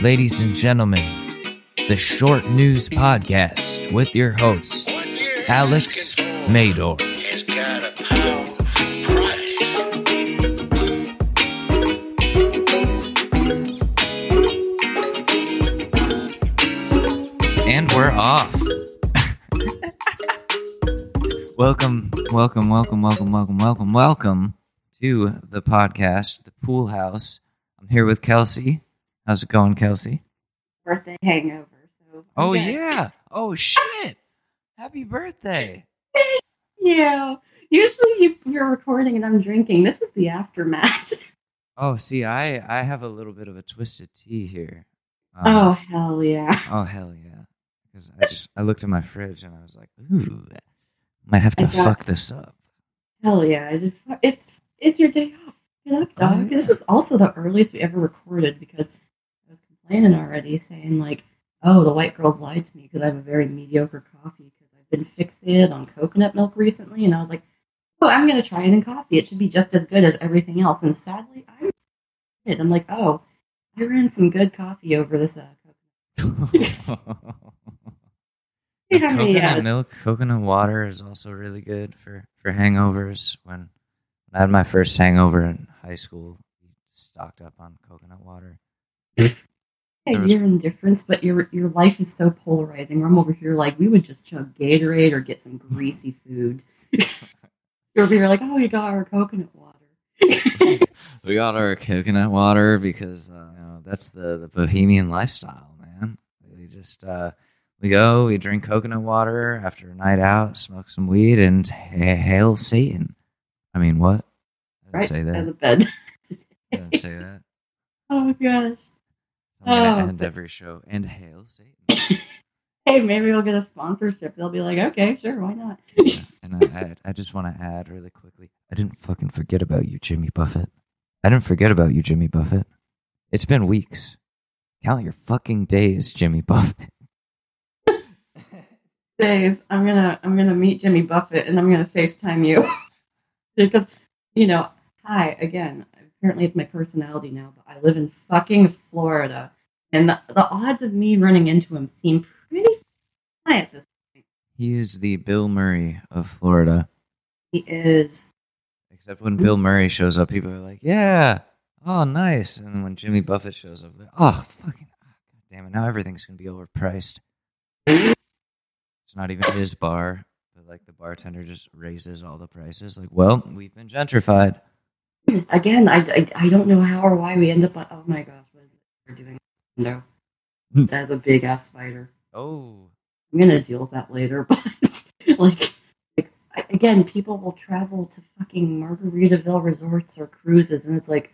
ladies and gentlemen, the Short News Podcast with your host, Alex Mador. has got a powerful price. And we're off. welcome, welcome, welcome, welcome, welcome, welcome, welcome to the podcast, The Pool House. I'm here with Kelsey. How's it going, Kelsey? birthday hangover. So Oh, Okay. yeah. Oh, shit. Happy birthday. yeah. Usually you, you're recording and I'm drinking. This is the aftermath. Oh, see, I, I have a little bit of a twisted tea here. Um, oh hell yeah! Oh hell yeah! Because I just I looked at my fridge and I was like, ooh, might have to got- fuck this up. Hell yeah! Just, it's it's your day off. Get up, Oh, dog. yeah. This is also the earliest we ever recorded because complaining already, saying like, "Oh, the white girls lied to me because I have a very mediocre coffee because I've been fixated on coconut milk recently." And I was like, "Oh, I'm gonna try it in coffee. It should be just as good as everything else." And sadly, I'm. I'm like, "Oh, I ran some good coffee over this." Uh, The How many, coconut uh, milk, coconut water is also really good for for hangovers. When, when I had my first hangover in high school, stocked up on coconut water. Was- your indifference, but your your life is so polarizing. I'm over here, like we would just chug Gatorade or get some greasy food. You're over here, like, oh, we got our coconut water. we got our coconut water because uh, you know, that's the the bohemian lifestyle, man. We just uh, we go, we drink coconut water after a night out, smoke some weed, and ha- hail Satan. I mean, what? I didn't right say that. the bed. I didn't say that. oh gosh. So I'm gonna Oh, end every show and hail Satan. Hey, maybe we'll get a sponsorship. They'll be like, okay, sure, why not? and I, I, I just want to add really quickly. I didn't fucking forget about you, Jimmy Buffett. I didn't forget about you, Jimmy Buffett. It's been weeks. Count your fucking days, Jimmy Buffett. Days, I'm gonna I'm gonna meet Jimmy Buffett and I'm gonna FaceTime you because you know, hi again. Apparently, it's my personality now, but I live in fucking Florida, and the, the odds of me running into him seem pretty high at this point. He is the Bill Murray of Florida. He is. Except when Bill Murray shows up, people are like, "Yeah, oh, nice." And then when Jimmy Buffett shows up, they're, "Oh, fucking, ah, God damn it! Now everything's gonna be overpriced." It's not even his bar, but like the bartender just raises all the prices. Like, well, we've been gentrified. Again, I, I, I don't know how or why we end up on. Oh my gosh, what we're doing? No, hmm. that's a big ass spider. Oh, I'm gonna deal with that later, but like, like again, people will travel to fucking Margaritaville resorts or cruises, and it's like,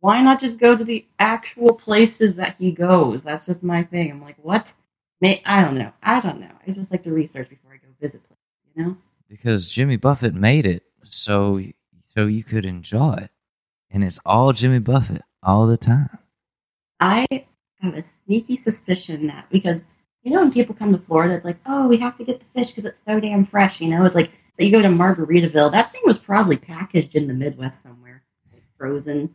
why not just go to the actual places that he goes? That's just my thing. I'm like, what? May I don't know. I don't know. I just like to research before I go visit places. You know? because Jimmy Buffett made it so so you could enjoy it, and it's all Jimmy Buffett all the time. I have a sneaky suspicion that because you know when people come to Florida, it's like, oh, we have to get the fish because it's so damn fresh. You know, it's like but you go to Margaritaville, that thing was probably packaged in the Midwest somewhere, like frozen.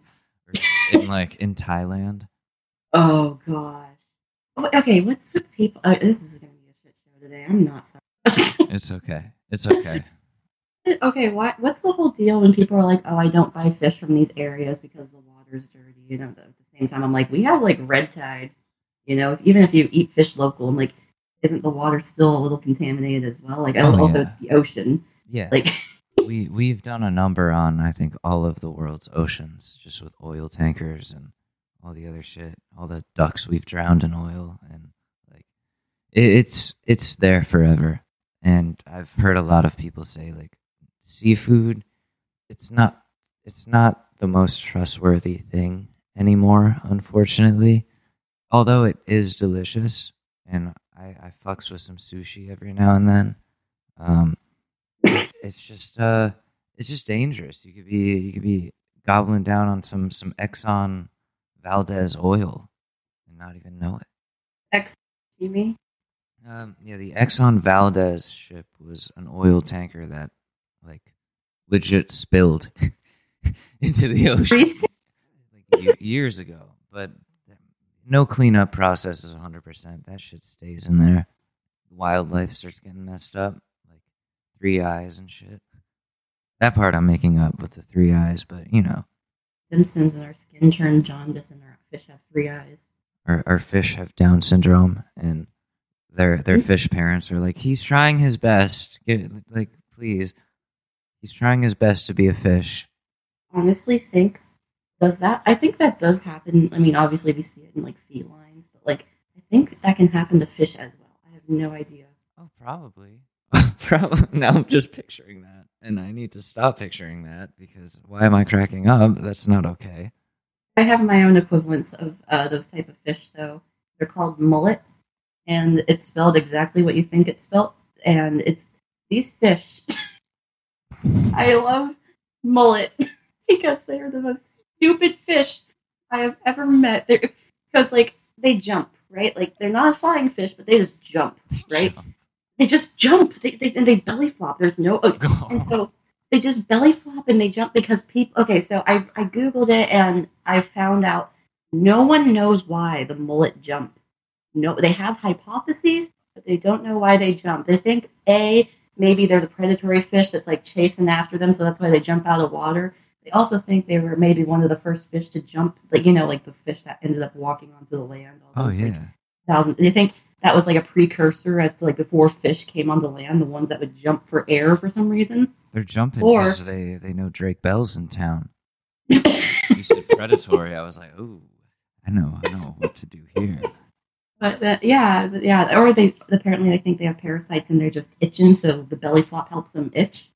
In like in Thailand. Oh gosh. Oh, okay, what's with people? Uh, this is going to be a shit show today. I'm not sorry. It's okay. It's okay. Okay, what what's the whole deal when people are like, "Oh, I don't buy fish from these areas because the water's dirty." You know, at the same time, I'm like, we have like red tide. You know, even if you eat fish local, I'm like, isn't the water still a little contaminated as well? Like, Oh, also yeah. it's the ocean. Yeah. Like, we we've done a number on I think all of the world's oceans just with oil tankers and all the other shit, all the ducks we've drowned in oil and like it, it's it's there forever. And I've heard a lot of people say like seafood it's not it's not the most trustworthy thing anymore, unfortunately. Although it is delicious and I, I fucks with some sushi every now and then. Um it's just uh it's just dangerous. You could be you could be gobbling down on some some Exxon Valdez oil and not even know it. ex, you mean? Um, yeah, the Exxon Valdez ship was an oil tanker that like legit spilled into the ocean like years ago. But no cleanup process is 100%. That shit stays in there. Wildlife starts getting messed up, like three eyes and shit. That part I'm making up with the three eyes, but you know, Simpsons and our skin turned jaundice and our fish have three eyes. our, our fish have Down syndrome, and their their Mm. fish parents are like, he's trying his best. Get, like, please, he's trying his best to be a fish. Honestly, think does that? I think that does happen. I mean, obviously we see it in like felines, but like I think that can happen to fish as well. I have no idea. Oh, probably. probably. Now I'm just picturing that, and I need to stop picturing that because why am I cracking up? That's not okay. I have my own equivalents of uh, those type of fish, though. They're called mullet, and it's spelled exactly what you think it's spelled. And it's these fish. I love mullet because they are the most stupid fish I have ever met. Because like they jump, right? Like they're not a flying fish, but they just jump, right? They just jump. They, they and they belly flop. There's no oh, and so they just belly flop and they jump because people. Okay, so I I googled it and I found out no one knows why the mullet jump. No, they have hypotheses, but they don't know why they jump. They think a maybe there's a predatory fish that's like chasing after them, so that's why they jump out of water. They also think they were maybe one of the first fish to jump, like you know, like the fish that ended up walking onto the land. all Oh those, like, yeah. thousand. They think that was like a precursor as to like before fish came onto land, the ones that would jump for air for some reason. They're jumping Or- because they they know Drake Bell's in town. You said predatory. I was like, ooh, I know, I know what to do here. But uh, yeah, yeah, or they apparently they think they have parasites and they're just itching, so the belly flop helps them itch.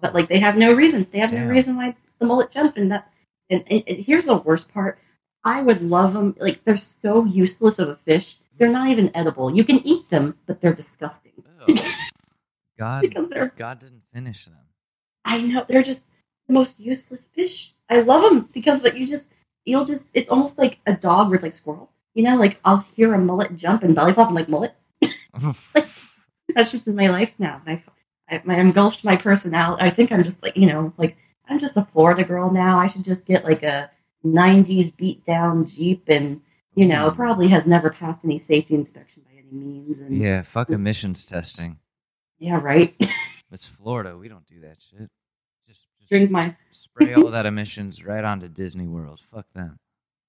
But like they have no reason. They have Damn. no reason why the mullet jump. And that, and, and, and here's the worst part. I would love them. Like they're so useless of a fish. They're not even edible. You can eat them, but they're disgusting God, because they're. God didn't finish them. I know they're just the most useless fish. I love them because like you just you'll just it's almost like a dog where it's like squirrel. You know, like I'll hear a mullet jump and belly flop. I'm like mullet. That's just in my life now. I, I, I engulfed my personality. I think I'm just like you know, like I'm just a Florida girl now. I should just get like a '90s beat down Jeep, and you know, mm. probably has never passed any safety inspection by any means. And yeah, fuck emissions testing. yeah, right. It's Florida. We don't do that shit. Just, just Drink my. spray all that emissions right onto Disney World. Fuck them.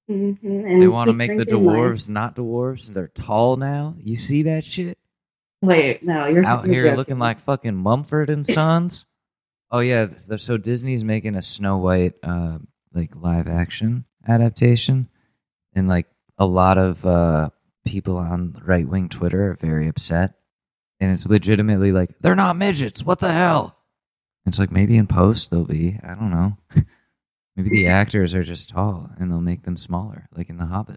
Mhm, and They want to make the dwarves not dwarves. They're tall now. You see that shit? Wait, no, you're Out here joking. looking like fucking Mumford and Sons. Oh yeah, so Disney's making a Snow White uh, like live action adaptation, and like a lot of uh, people on right wing Twitter are very upset, and it's legitimately like they're not midgets. What the hell? It's like maybe in post they'll be. I don't know. maybe the actors are just tall and they'll make them smaller, like in The Hobbit.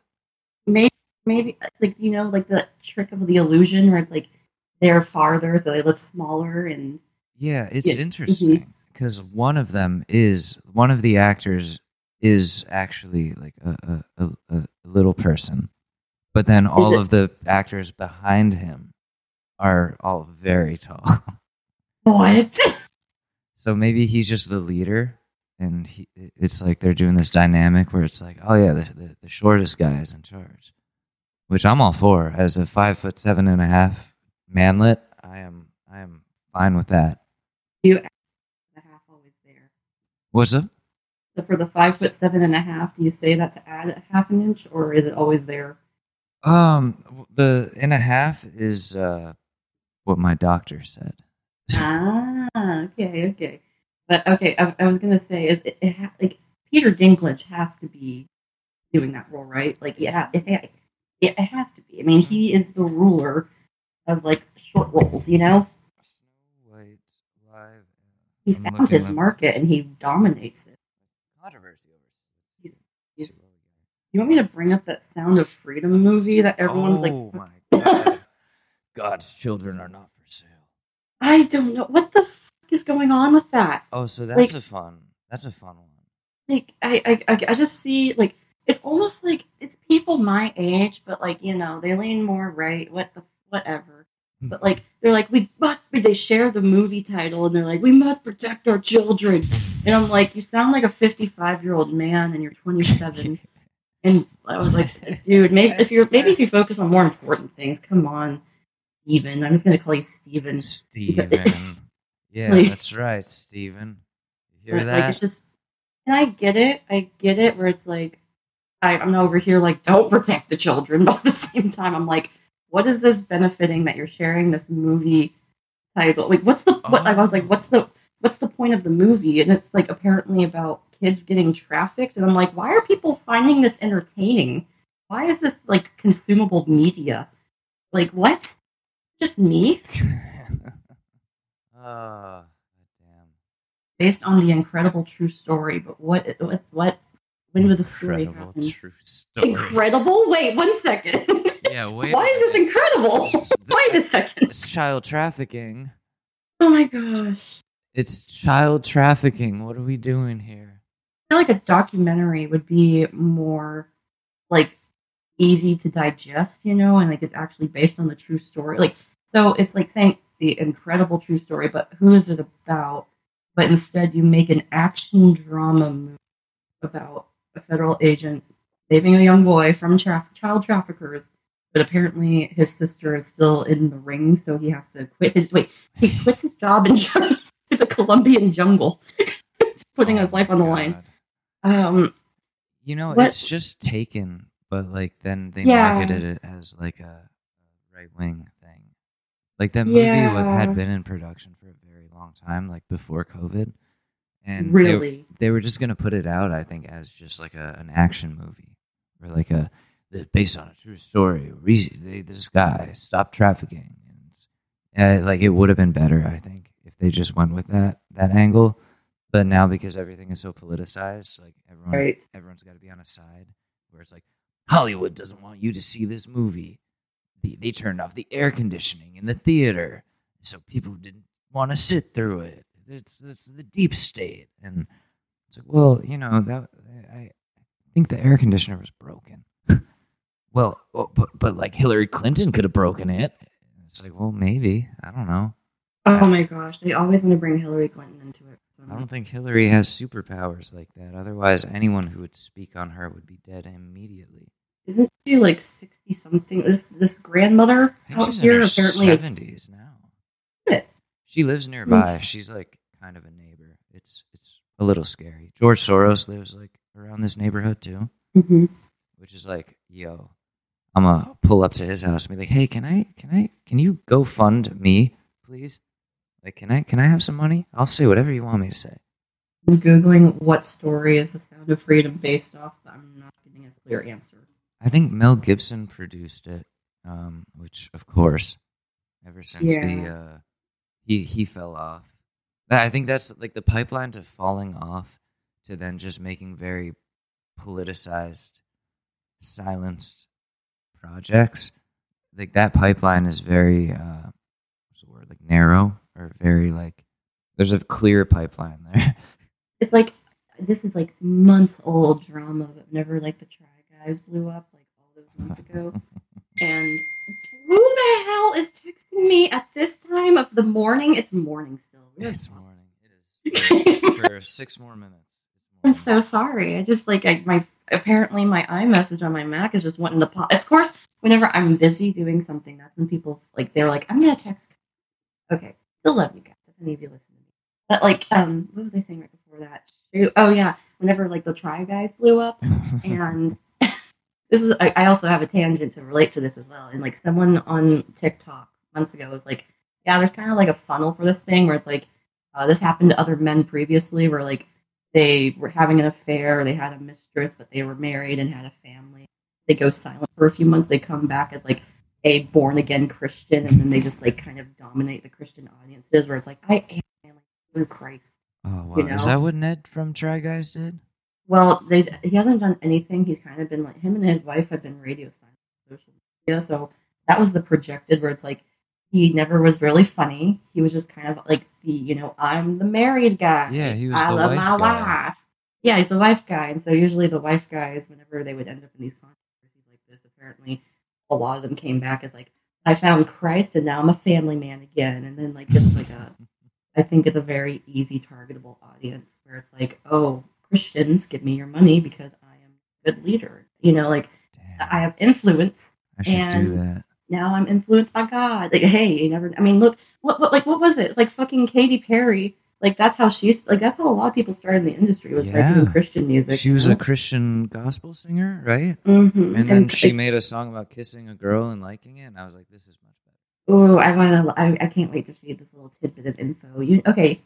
maybe maybe like you know like the trick of the illusion where it's like they're farther so they look smaller and Yeah, it's Yeah, mm-hmm. interesting because one of them is one of the actors is actually like a a, a, a little person, but then all of the actors behind him are all very tall. what so maybe he's just the leader, and he, it's like they're doing this dynamic where it's like, oh yeah, the, the, the shortest guy is in charge, which I'm all for. As a five foot seven and a half manlet, I am I am fine with that. the half always there What's up? so for the five foot seven and a half do you say that to add a half an inch or is it always there Um, the and a half is uh what my doctor said. ah okay okay but okay i, I was gonna say is it, it ha- like peter dinklage has to be doing that role right like yeah it, it, it has to be i mean he is the ruler of like short roles you know Snow White live. he I'm found his market and he dominates it Controversy over. He's- he's- you want me to bring up that sound of freedom movie that everyone's oh like my god! God's children are not for sale. i don't know what the is going on with that Oh, so that's Like- a fun. That's a fun one. like I, I I just see like it's almost like it's people my age, but like you know they lean more right. What the whatever. Hmm. But like they're like we must. They share the movie title and they're like we must protect our children. And I'm like, you sound like a 55 year old man and you're 27. And I was like, dude, maybe if you're maybe if you focus on more important things, come on, Steven. I'm just gonna call you Steven. Steven. Yeah, Like- that's right, Steven. You hear that? Like it's just, and I get it. I get it. Where it's like, I, I'm over here like, don't protect the children, but at the same time, I'm like, what is this benefiting that you're sharing this movie title? Like, what's the? What I was like, what's the? What's the point of the movie? And it's like apparently about kids getting trafficked, and I'm like, why are people finding this entertaining? Why is this like consumable media? Like what? Just me? Ah, oh, damn. Based on the incredible true story, but what? What? What? When did the story Incredible happen? true story. Incredible? Wait, one second. Yeah, wait. Why is this incredible? Wait a second. It's child trafficking. Oh my gosh. It's child trafficking. What are we doing here? I feel like a documentary would be more like easy to digest, you know, and like it's actually based on the true story. Like so it's like saying the incredible true story, but who is it about? But instead you make an action drama movie about a federal agent saving a young boy from tra- child traffickers. But apparently his sister is still in the ring, so he has to quit his wait, he quits his job and joins the Colombian jungle. putting Oh his life on the line. Um You know, What- it's just taken, but like then they Yeah. marketed it as like a, right wing. Like that movie Yeah. had been in production for a very long time, like before COVID, and really. they, were just gonna put it out. I think as just like a, an action movie or like a based on a true story. They, this guy stopped trafficking, and uh, like it would have been better, I think, if they just went with that that angle. But now because everything is so politicized, like everyone Right. everyone's got to be on a side where it's like Hollywood doesn't want you to see this movie. They, they turned off the air conditioning in the theater, so people didn't want to sit through it. It's, it's the deep state, and it's like, well, you know that I think the air conditioner was broken. well, but but like Hillary Clinton could have broken it. It's like, well, maybe I don't know. Oh my gosh, they always want to bring Hillary Clinton into it. I don't think Hillary has superpowers like that. Otherwise, anyone who would speak on her would be dead immediately. Isn't she like sixty something? This this grandmother out here apparently is seventies now. She lives nearby. She's like kind of a neighbor. It's it's a little scary. George Soros lives like around this neighborhood too, Mhm. which is like, yo, I'm gonna pull up to his house and be like, hey, can I can I can you go fund me, please? Like, can I can I have some money? I'll say whatever you want me to say. I'm googling what story is the Sound of Freedom based off, but I'm not getting a clear answer. I think Mel Gibson produced it, um, which of course, ever since the uh, he he fell off. I think that's like the pipeline to falling off to then just making very politicized, silenced projects. Like that pipeline is very uh, what's the word like narrow or very like there's a clear pipeline there. It's like this is like months old drama, but never like the Try Guys blew up like all those months ago, and who the hell is texting me at this time of the morning? It's morning still. We are it's morning. It is for, for six more minutes. I'm so sorry. I just like I, my apparently my iMessage on my Mac is just wanting the pop. Of course, whenever I'm busy doing something, that's when people like they're like, "I'm gonna text." Okay, still love you guys. If any of you listen to me, but like, um, what was I saying right before that? Oh yeah, whenever like the Try Guys blew up, and this is I, I also have a tangent to relate to this as well. And like someone on TikTok months ago was like, "Yeah, there's kind of like a funnel for this thing where it's like." Uh, this happened to other men previously, where like they were having an affair, they had a mistress, but they were married and had a family. They go silent for a few months. They come back as like a born again Christian, and then they just like kind of dominate the Christian audiences. Where it's like, I am like, through Christ. Oh wow! you Is that what Ned from Try Guys did? Well, they he hasn't done anything. He's kind of been like him and his wife have been radio silent on social media. So that was the projected where it's like he never was really funny. He was just kind of like the you know I'm the married guy. Yeah, he was I the love wife my guy. wife. Yeah, he's the wife guy, and so usually the wife guys, whenever they would end up in these controversies like this, apparently a lot of them came back as like I found Christ and now I'm a family man again, and then like just like a I think it's a very easy targetable audience where it's like, oh, Christians, give me your money because I am a good leader. You know, like Damn, I have influence. I should do and- that. Now I'm influenced by God. Like, hey, you never. I mean, look, what, what, like, what was it? Like, fucking Katy Perry. Like, that's how she's. Like, that's how a lot of people started in the industry was by Yeah. doing Christian music. She was a Christian gospel singer, right? Mm-hmm. And then she made a song about kissing a girl and liking it, and I was like, "This is much better." Oh, I want to. I, I can't wait to feed this little tidbit of info. You okay?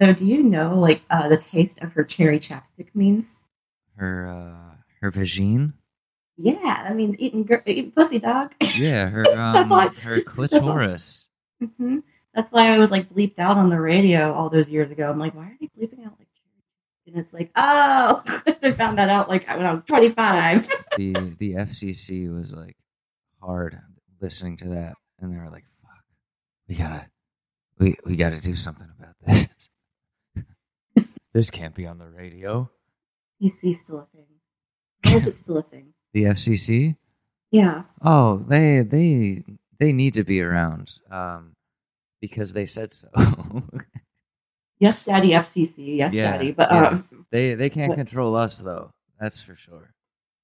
So, do you know like uh, the taste of her cherry chapstick means? Her, uh, her vagine, Yeah, that means eating, gir- eating pussy, dog. yeah, her, That's um, her clitoris. hmm That's why I was like bleeped out on the radio all those years ago. I'm like, why are they bleeping out like? And it's like, oh, they found that out like when I was 25. the the FCC was like hard listening to that, and they were like, "Fuck, we gotta, we we gotta do something about this. This can't be on the radio." PC still a thing. Why is it still a thing? The FCC? Yeah. Oh, they they they need to be around, um, because they said so. Yes, Daddy FCC. Yes, Yeah, Daddy. But yeah. um, they they can't What? control us though. That's for sure.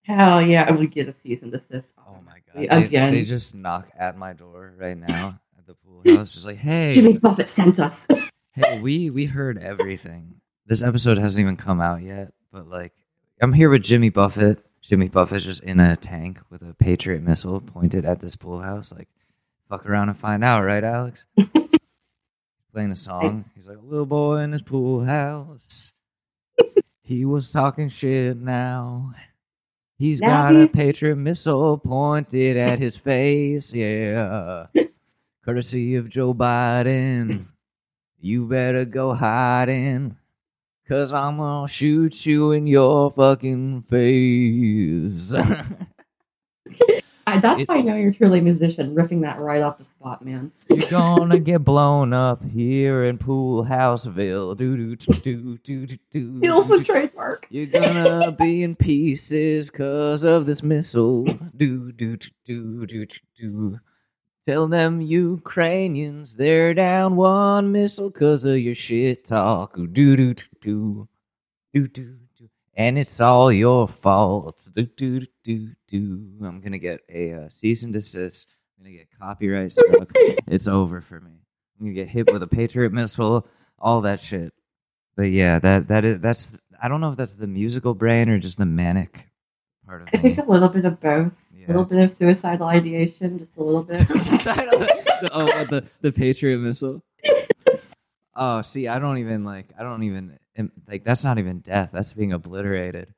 hell yeah, we get a cease and desist. Oh my god, they, Again. they just knock at my door right now at the pool house, just like, "Hey, Jimmy Buffett sent us. Hey, we we heard everything. This episode hasn't even come out yet, but like I'm here with Jimmy Buffett. Jimmy Buffett's just in a tank with a Patriot missile pointed at this pool house. Like, fuck around and find out, right, Alex? Playing a song. He's like, a little boy in his pool house. he was talking shit now. He's Now got a Patriot missile pointed at his face. Yeah. Courtesy of Joe Biden. You better go hiding. Cause I'm gonna shoot you in your fucking face. That's It- how I know you're truly a musician, riffing that right off the spot, man. You're gonna get blown up here in Pool Houseville. Do do do do do do. He also trademark. You're gonna be in pieces cause of this missile. Do do do do do do. Tell them Ukrainians they're down one missile cause of your shit talk. Do do do do do do do. And it's all your fault. Do do do do. I'm gonna get a uh, cease and desist. I'm gonna get copyright struck. it's over for me. I'm gonna get hit with a Patriot missile. All that shit. But yeah, that that is that's. I don't know if that's the musical brain or just the manic part of it. I think a little bit of both. A little bit of suicidal ideation, just a little bit. oh, what, the the Patriot missile. Oh, see, I don't even like. I don't even like. That's not even death. That's being obliterated.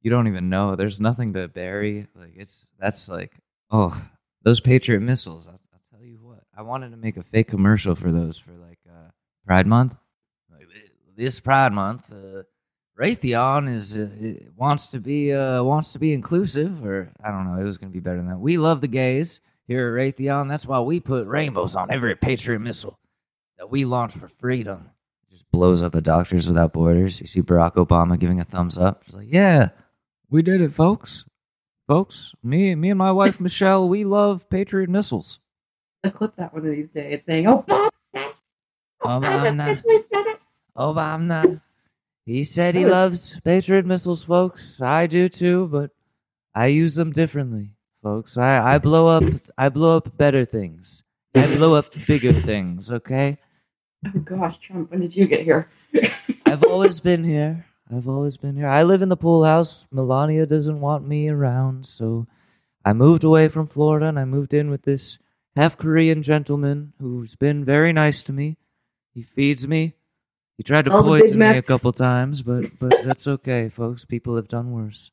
You don't even know. There's nothing to bury. Like it's that's like oh those Patriot missiles. I'll, I'll tell you what. I wanted to make a fake commercial for those for like uh, Pride Month. Like this Pride Month, uh, Raytheon is uh, wants to be uh, wants to be inclusive, or I don't know. It was going to be better than that. We love the gays here at Raytheon. That's why we put rainbows on every Patriot missile that we launch for freedom. Just blows up a Doctors Without Borders. You see Barack Obama giving a thumbs up. Just like, yeah, we did it, folks. Folks, me, me and my wife Michelle, we love Patriot missiles. I'll clip that one of these days saying, oh, Bob Oh, I I'm officially said it. Obama, he said he loves Patriot missiles, folks. I do too, but I use them differently, folks. I, I blow up, I blow up better things. I blow up bigger things. Okay. Oh, gosh, Trump, when did you get here? I've always been here. I've always been here. I live in the pool house. Melania doesn't want me around, so I moved away from Florida and I moved in with this half Korean gentleman who's been very nice to me. He feeds me. He tried to All poison me a couple times, but but that's okay, folks. People have done worse.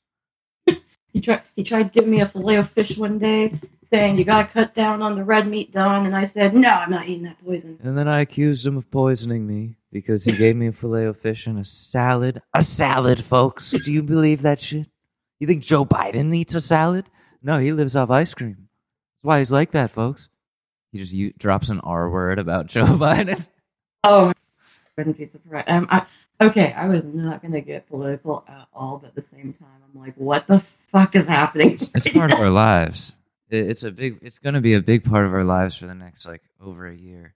He tried, he tried giving me a filet of fish one day, saying, you got to cut down on the red meat, Don. And I said, no, I'm not eating that poison. And then I accused him of poisoning me because he gave me a filet of fish and a salad. A salad, folks. Do you believe that shit? You think Joe Biden eats a salad? No, he lives off ice cream. That's why he's like that, folks. He just u- drops an R word about Joe Biden. Oh, I wouldn't be surprised. Um, I, okay, I was not going to get political at all, but at the same time, I'm like, what the fuck is happening? It's part of our lives. It- It's a big. It's going to be a big part of our lives for the next like over a year.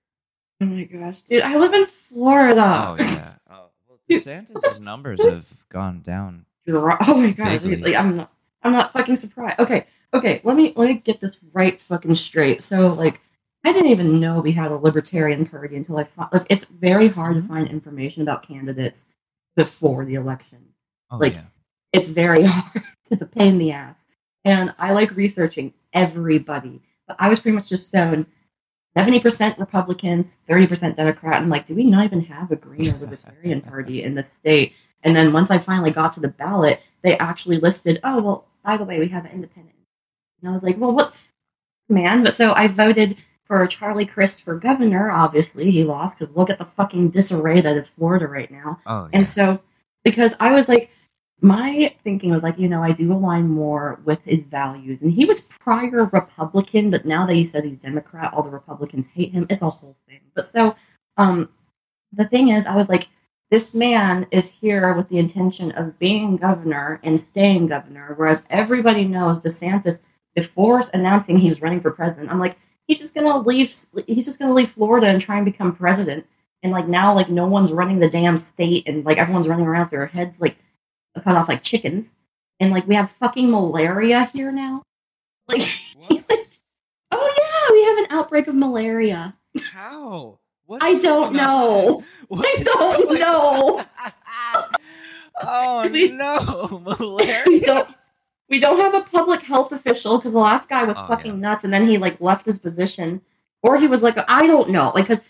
Oh my gosh, dude! I live in Florida. Oh yeah. Oh well, DeSantis' numbers have gone down. Oh my god! Like, I'm not. I'm not fucking surprised. Okay, okay. Let me let me get this right fucking straight. So like, I didn't even know we had a libertarian party until I found. Like, it's very hard Mhm. to find information about candidates before the election. Oh Like- yeah. It's very hard. it's a pain in the ass. And I like researching everybody, but I was pretty much just shown. 70% Republicans, 30% Democrat. I'm like, do we not even have a green or libertarian party in the state? And then once I finally got to the ballot, they actually listed, oh, well, by the way, we have an independent. And I was like, well, what, man? But so I voted for Charlie Crist for governor. Obviously, he lost because look at the fucking disarray that is Florida right now. Oh yeah. And so, because I was like, my thinking was like, you know, I do align more with his values. And he was prior Republican, but now that he says he's Democrat, all the Republicans hate him. It's a whole thing. But so, um, the thing is, I was like, this man is here with the intention of being governor and staying governor, whereas everybody knows DeSantis, before announcing he's running for president, I'm like, he's just gonna leave. He's just gonna leave Florida and try and become president. And like now, like no one's running the damn state, and like everyone's running around with their heads like cut off like chickens. And like we have fucking malaria here now. Like, oh yeah, we have an outbreak of malaria. How? What I don't know. I don't know. oh We- no, we malaria. don't we don't have a public health official because the last guy was Oh, fucking yeah. nuts and then he like left his position. Or he was like i don't know like because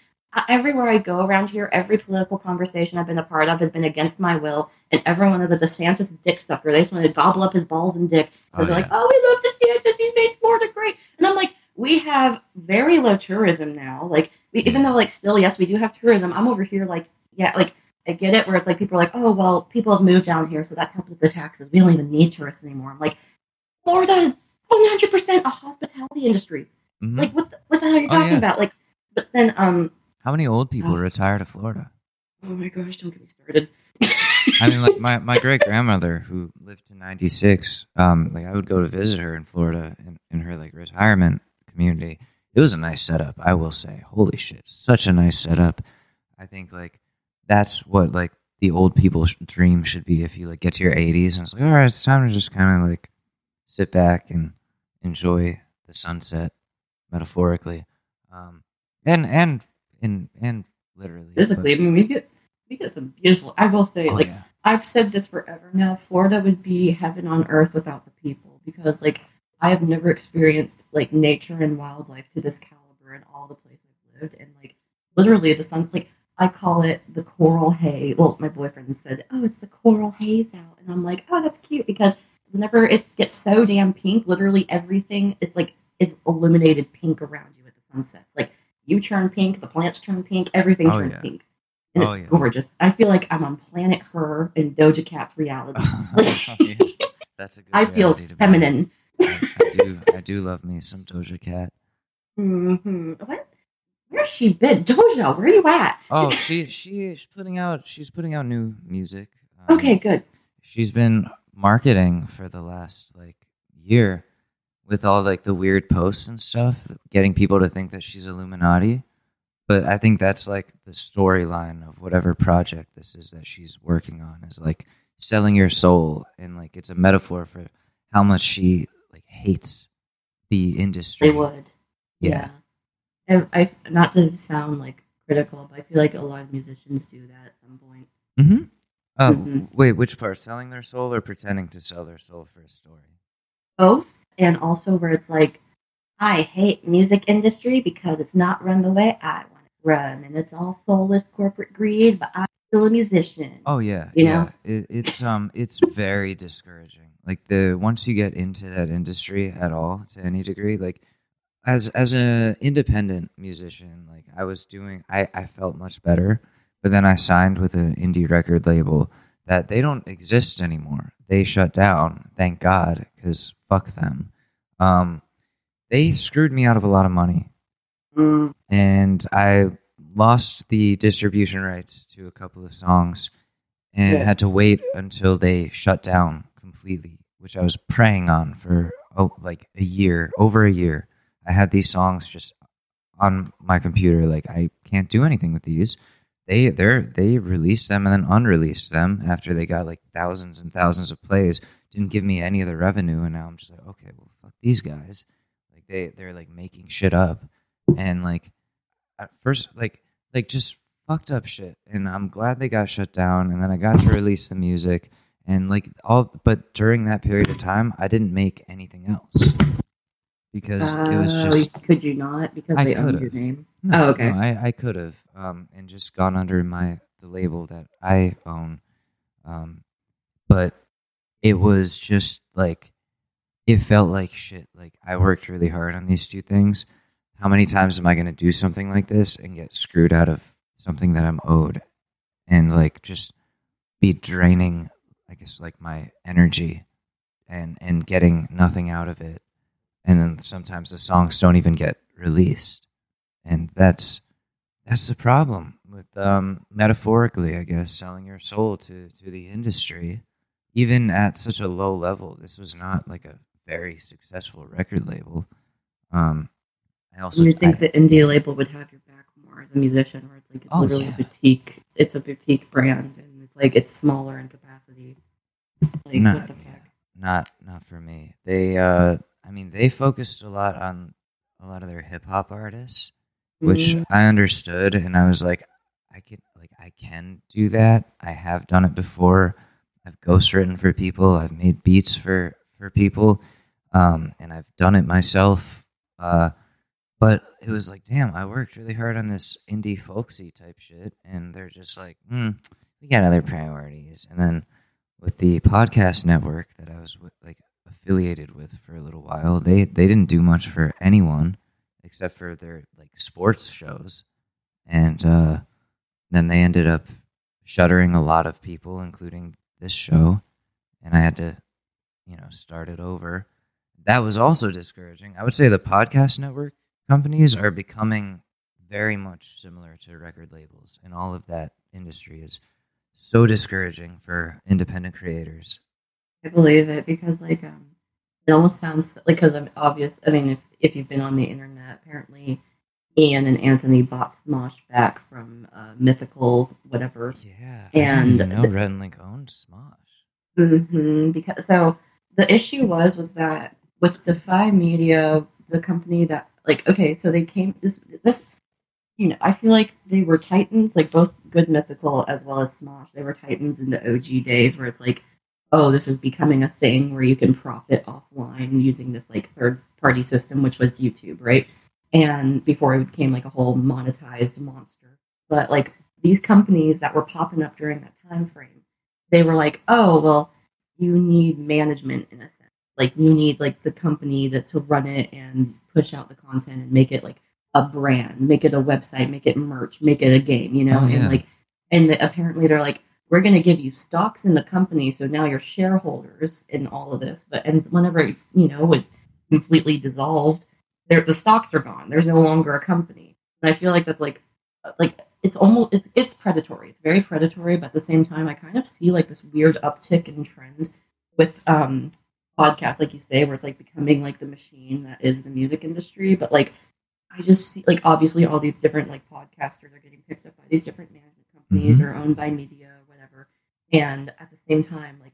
everywhere i go around here every political conversation i've been a part of has been against my will and everyone is a desantis dick sucker. They just want to gobble up his balls and dick because Oh, they're yeah. like oh we love desantis he's made florida great. And i'm like we have very low tourism now. Like we, even though like still yes we do have tourism i'm over here like yeah like I get it where it's like people are like, oh well, people have moved down here, so that's helped with the taxes. We don't even need tourists anymore. I'm like, Florida is 100 percent a hospitality industry. Mhm. Like, what the, what the hell are you Oh, talking yeah. about? Like, but then, um, How many old people Oh. retire to Florida? oh my gosh, don't get me started. I mean, like my, my great grandmother who lived to ninety six. Um, like I would go to visit her in Florida in, in her like retirement community. It was a nice setup, I will say. Holy shit, such a nice setup. I think like that's what like the old people's dream should be. If you like get to your eighties and it's like, all right, it's time to just kind of like sit back and enjoy the sunset, metaphorically, um, and and and and literally but- Physically, I mean, we get we get some beautiful. I will say, Oh, like, yeah. I've said this forever now. Florida would be heaven on earth without the people because, like, I have never experienced like nature and wildlife to this caliber in all the places I've lived, and like literally the sun. Like I call it the coral hay. Well, my boyfriend said, "Oh, it's the coral haze out," and I'm like, "Oh, that's cute," because whenever it gets so damn pink, literally everything it's like is illuminated pink around you at the sunset. Like you turn pink, the plants turn pink, everything Oh, turns yeah. pink. And Oh, it's yeah. gorgeous. I feel like I'm on planet Her in Doja Cat's reality. Yeah, That's a good. I feel reality to be. feminine. I, I do. I do love me some Doja Cat. Mm-hmm. What? Where's she been? Doja, where are you at? Oh, she she's putting out she's putting out new music. Um, Okay, good. She's been marketing for the last like year with all like the weird posts and stuff, getting people to think that she's Illuminati. But I think that's like the storyline of whatever project this is that she's working on is like selling your soul and like it's a metaphor for how much she like hates the industry. They would. Yeah. yeah. I, I not to sound like critical, but I feel like a lot of musicians do that at some point. Mm-hmm. Oh, Mhm. wait, which part? Selling their soul or pretending to sell their soul for a story? Both, and also where it's like, I hate music industry because it's not run the way I want it run, and it's all soulless corporate greed. But I'm still a musician. Oh yeah, You yeah. know? It, it's um, it's very discouraging. Like the once you get into that industry at all to any degree, like as as a independent musician, like I was doing, I I felt much better. But then I signed with an indie record label that they don't exist anymore. They shut down. Thank God, because fuck them. Um, they screwed me out of a lot of money. Mm, and I lost the distribution rights to a couple of songs and Yeah. had to wait until they shut down completely, which I was praying on for oh, like a year, over a year. I had these songs just on my computer, like I can't do anything with these they they they released them and then unreleased them after they got like thousands and thousands of plays. Didn't give me any of the revenue, and now I'm just like, okay, well, fuck these guys. Like they they're like making shit up, and like at first like like just fucked up shit. And I'm glad they got shut down, and then I got to release the music and like all. But during that period of time, I didn't make anything else because it was Oh, just could you not because I they owned your name? no, Oh, okay. no, I, I could have um, and just gone under my the label that I own, um, but it was just like it felt like shit. Like I worked really hard on these two things. How many times am I going to do something like this and get screwed out of something that I'm owed, and like just be draining, I guess, like my energy, and and getting nothing out of it, and then sometimes the songs don't even get released and that's that's the problem with um metaphorically i guess selling your soul to to the industry even at such a low level this was not like a very successful record label um i also you think I- the indie label would have your back more as a musician, where it's like it's Oh, literally yeah. a boutique. It's a boutique brand, and it's like it's smaller in capacity. Like not, what the fuck? yeah. not not for me they uh i mean they focused a lot on a lot of their hip-hop artists which Mm, I understood, and I was like, I can like I can do that. I have done it before. I've ghostwritten for people. I've made beats for for people, um, and I've done it myself. Uh, but it was like, damn, I worked really hard on this indie folksy type shit, and they're just like, hmm, we got other priorities. And then with the podcast network that I was with, like affiliated with for a little while, they they didn't do much for anyone except for their like sports shows. And uh, then they ended up shuttering a lot of people including this show. And i had to you know start it over. That was also discouraging. I would say the podcast network companies are becoming very much similar to record labels. And all of that industry is so discouraging for independent creators I believe it because like um, it almost sounds like because I'm obvious. I mean, if if you've been on the internet, apparently Ian and Anthony bought Smosh back from uh, Mythical whatever. yeah i And even know the- Rhett and Link owned smosh Mm-hmm, Because so the issue was was that with Defy Media, the company that like okay, so they came this this you know I feel like they were titans, like both Good Mythical as well as Smosh. They were titans in the OG days where it's like, oh, this is becoming a thing where you can profit offline using this like third party system, which was YouTube, right? And before it became like a whole monetized monster. But like these companies that were popping up during that time frame, they were like, oh, well, you need management in a sense. Like you need like the company that to run it and push out the content and make it like a brand, make it a website, make it merch, make it a game, you know? Oh, yeah. And like and the, apparently they're like, we're going to give you stocks in the company, so now you're shareholders in all of this. But and whenever you know it completely dissolved, there the stocks are gone. There's no longer a company, and I feel like that's like like it's almost it's, it's predatory. It's very predatory, but at the same time, I kind of see like this weird uptick in trend with um podcasts, like you say, where it's like becoming like the machine that is the music industry. But like I just see like obviously all these different like podcasters are getting picked up by these different management companies Mhm. or owned by media. And at the same time, like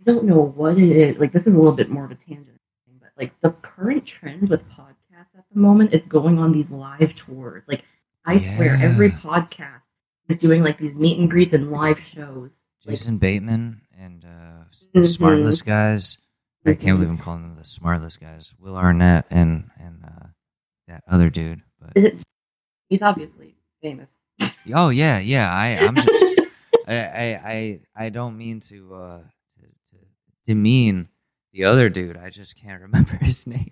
I don't know what it is. Like this is a little bit more of a tangent thing, but like the current trend with podcasts at the moment is going on these live tours. Like I swear, every podcast is doing like these meet and greets and live shows. Like, Jason Bateman and uh, the Mhm. Smartless guys. I can't believe I'm calling them the Smartless guys. Will Arnett and and uh, that other dude. But is it? He's obviously famous. oh yeah, yeah. I I'm just I, I I I don't mean to uh to, to demean the other dude. I just can't remember his name.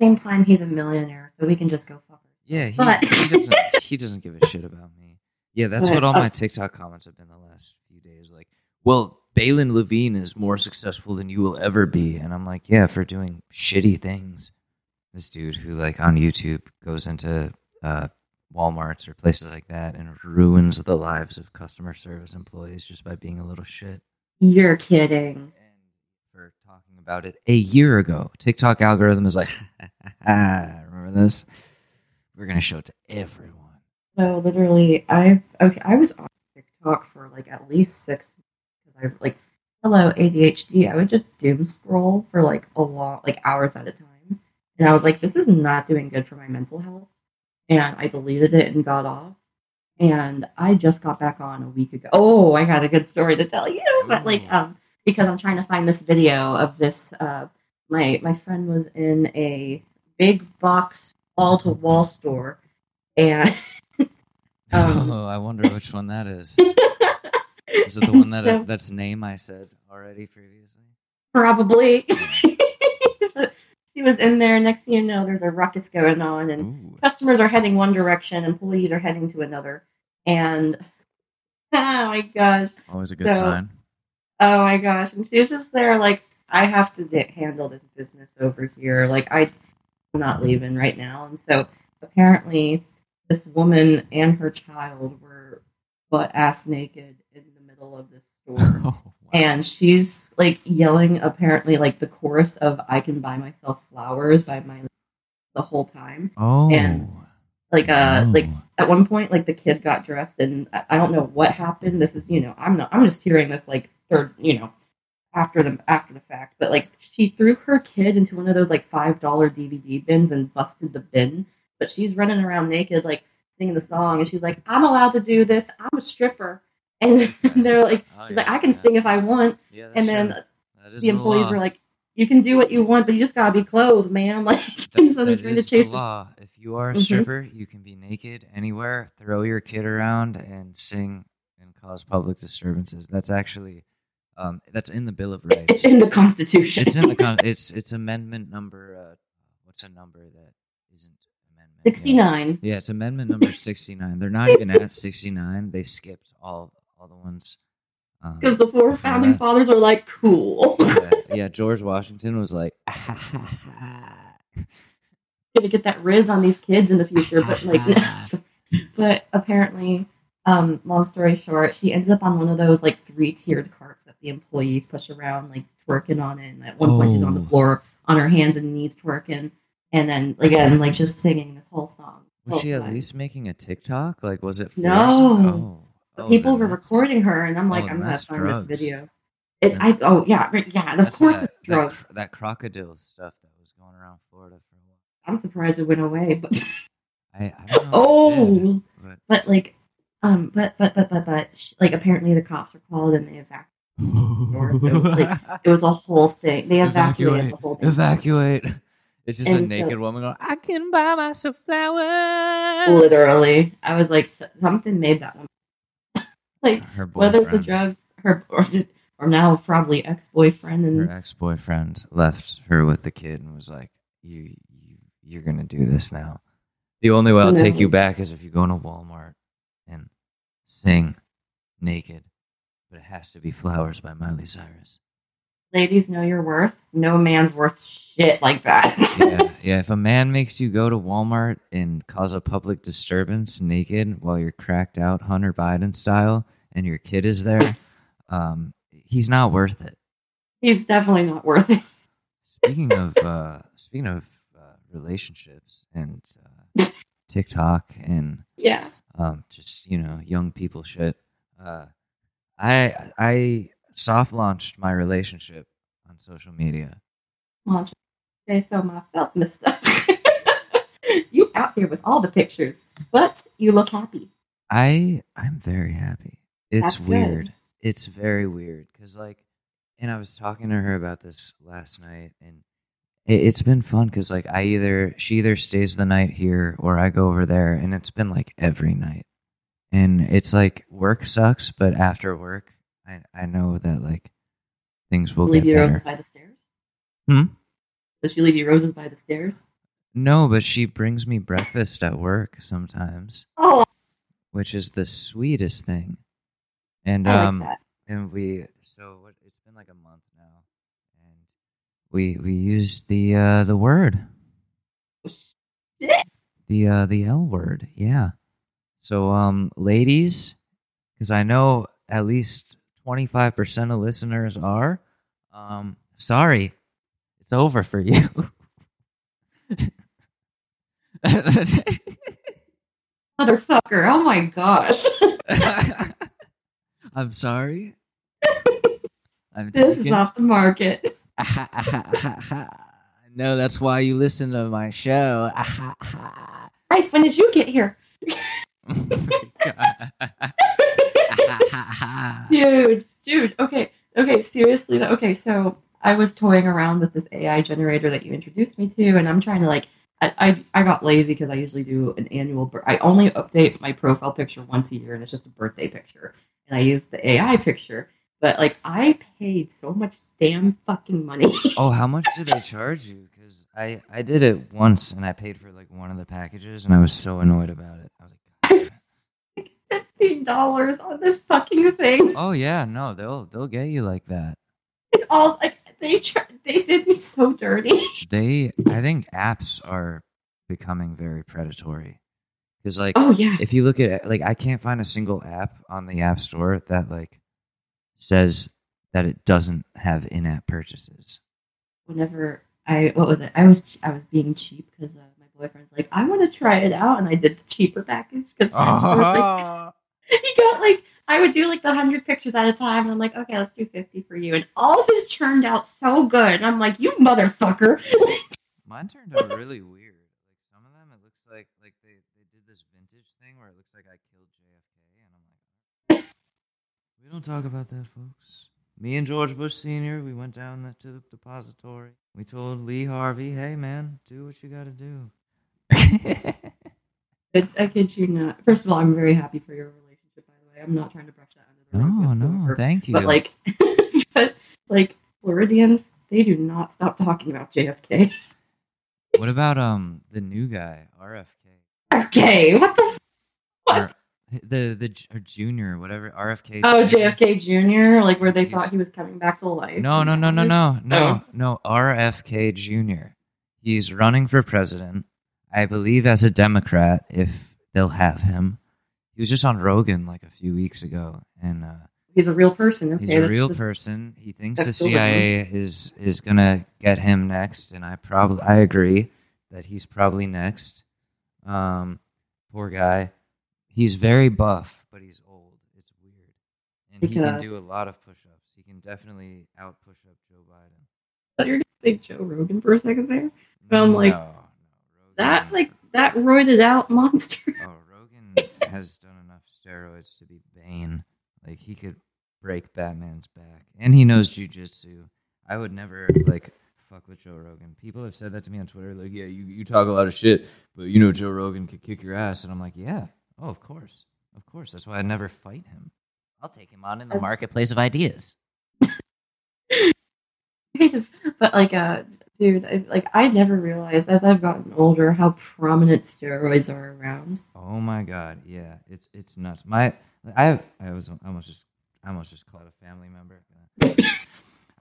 Same time, he's a millionaire, so we can just go fuck Yeah, he, But- he doesn't he doesn't give a shit about me. Yeah, that's what all my TikTok comments have been the last few days. Like, well, Balin Levine is more successful than you will ever be, and I'm like, yeah, for doing shitty things. This dude who like on YouTube goes into uh, WalMarts or places like that and ruins the lives of customer service employees just by being a little shit. You're kidding. And for talking about it a year ago, TikTok algorithm is like, remember this? We're gonna show it to everyone. So literally, I okay, I was on TikTok for like at least six because I like hello ADHD. I would just doom scroll for like a long like hours at a time, and I was like, this is not doing good for my mental health, and I deleted it and got off. And I just got back on a week ago. Oh, I got a good story to tell you, but like um because I'm trying to find this video of this. Uh, my my friend was in a big box wall to wall store, and Um, oh, I wonder which one that is. Is it the one that So- that's name I said already previously? probably she was in there. Next thing you know, there's a ruckus going on, and Ooh. customers are heading one direction, employees are heading to another, and oh my gosh, Always a good So- sign. oh my gosh, and she was just there like, I have to di- handle this business over here. Like I, I'm not leaving right now, and so apparently, this woman and her child were butt ass naked in the middle of this store. Oh. and she's like yelling apparently like the chorus of i can buy myself flowers by my the whole time. Oh, and, like uh oh. like at one point like the kid got dressed and I, I don't know what happened. This is you know i'm not i'm just hearing this like third you know after the after the fact. But like she threw her kid into one of those like five dollar dvd bins and busted the bin. But she's running around naked like singing the song and she's like i'm allowed to do this. I'm a stripper and they're like Oh, she's yeah, like i can yeah. sing if i want Yeah, and then true. That is the employees law. were like, "You can do what you want, but you just gotta be clothed, man." Like, That- so they're trying to is chase. the law. If you are a Mhm. stripper, you can be naked anywhere, throw your kid around, and sing and cause public disturbances. That's actually, um, that's in the Bill of Rights. It's in the Constitution. it's in the con- it's it's amendment number. Uh, what's a number that isn't amendment? Yeah. sixty-nine. Yeah, it's amendment number sixty nine. They're not even at sixty nine. They skipped all all the ones. Um, Because the four founding fathers are like, cool. yeah, yeah, George Washington was like, Gonna get that riz on these kids in the future, but like, but apparently, um, long story short, she ended up on one of those like three-tiered carts that the employees push around, like twerking on it. And at one point, she's on the Oh. floor on her hands and knees twerking, and then again, like just singing this whole song. Was she at time. least making a TikTok? Like, was it? Forced? No. Oh. But Oh, people were recording her, and I'm like, oh, I'm gonna find drugs. this video. It's Then- I oh yeah right, yeah of that's course that, it's drugs. cr- That, crocodile stuff that was going around Florida for a while. I'm surprised it went away, but I, I don't know. if did, oh, but but like um, but but but but but like apparently the cops were called and they evacuated. So, like, It was a whole thing. They evacuated the whole thing. Evacuate. It's just a And so- naked woman going, I can buy myself flowers. Literally, I was like, something made that one. Like Her whether it's the drugs, her or, or now probably ex boyfriend, and her ex boyfriend left her with the kid and was like, "You, you, you're gonna do this now. The only way I'll take you back is if you go into Walmart and sing naked, but it has to be "Flowers" by Miley Cyrus." Ladies know your worth. No man's worth shit like that. yeah, yeah. If a man makes you go to Walmart and cause a public disturbance naked while you're cracked out Hunter Biden style and your kid is there, um, he's not worth it. He's definitely not worth it. Speaking of uh, speaking of uh, relationships and uh, TikTok and Yeah. um, just you know young people shit, uh, I I soft launched my relationship on social media. Launch. Say so myself, mister. you out here with all the pictures, but you look happy. I I'm very happy. It's That's good. weird. It's very weird because like, and I was talking to her about this last night, and it, it's been fun because like I either she either stays the night here or I go over there, and it's been like every night, and it's like work sucks, but after work, I I know that like things will leave get you roses by the stairs. Hmm? Does she leave you roses by the stairs? No, but she brings me breakfast at work sometimes, Oh, which is the sweetest thing. And I like um, that. and we so what it's been like a month now and we we used the uh the word Shit. the uh the l word yeah so um ladies because i know at least 25% of listeners are um sorry it's over for you motherfucker. Oh my gosh. I'm sorry. I'm this is off the market. no, that's why you listen to my show. Right, when did you get here? Dude, dude, okay, okay, seriously though. Okay, so I was toying around with this AI generator that you introduced me to, and I'm trying to like, I I, I got lazy because I usually do an annual. I only update my profile picture once a year, and it's just a birthday picture, and I use the AI picture. But like, I paid so much damn fucking money. oh, how much did they charge you? Because I I did it once and I paid for like one of the packages and I was so annoyed about it. I was like. Fifteen dollars on this fucking thing. oh yeah, no, they'll they'll get you like that. It all like they they did me so dirty. They, I think apps are becoming very predatory. Because like, Oh yeah. if you look at like, I can't find a single app on the App Store that like says that it doesn't have in-app purchases. whenever I what was it? I was I was being cheap because uh, my boyfriend's like, I want to try it out, and I did the cheaper package because Oh. he got like I would do like the hundred pictures at a time, and I'm like, okay, let's do fifty for you, and all of his turned out so good, and I'm like, you motherfucker. Mine turned out really weird. Like some of them, it looks like like they they did this vintage thing where it looks like I killed JFK, and I'm like, we don't talk about that, folks. Me and George Bush Senior, we went down the, to the depository. We told Lee Harvey, "Hey, man, do what you got to do." I, I kid you not. First of all, I'm very happy for your relationship. By the way, I'm not trying to brush that under the no, rug. no, whatsoever. thank you. But like, but like Floridians, they do not stop talking about JFK. what about um the new guy, RFK? RFK, what the? F- what? Or- the the or junior, whatever RFK. Oh, JFK Jr., like where they He's- thought he was coming back to life. No, no, no, no, no, no, Oh. no. RFK Jr. He's running for president. I believe as a Democrat, if they'll have him. He was just on Rogan like a few weeks ago, and uh, He's a real person. Okay, he's a real the- person. He thinks the CIA is is gonna get him next, and I probably I agree that he's probably next. Um, poor guy. He's very buff, but he's old. It's weird, and he can do a lot of push-ups. He can definitely out push up Joe Biden. I thought you were gonna say Joe Rogan for a second there. But I'm like, No, no, That like that roided out monster. oh, has done enough steroids to be Bane. Like he could break Batman's back, and he knows jujitsu. I would never like fuck with Joe Rogan. People have said that to me on Twitter. Like, yeah, you you talk a lot of shit, but you know Joe Rogan could kick your ass, and I'm like, yeah, oh, of course, of course. That's why I'd never fight him. I'll take him on in the marketplace of ideas. but like, uh, dude, I, like I never realized as I've gotten older how prominent steroids are around. Oh my god, yeah, it's it's nuts. My I have I was almost just I almost just called a family member.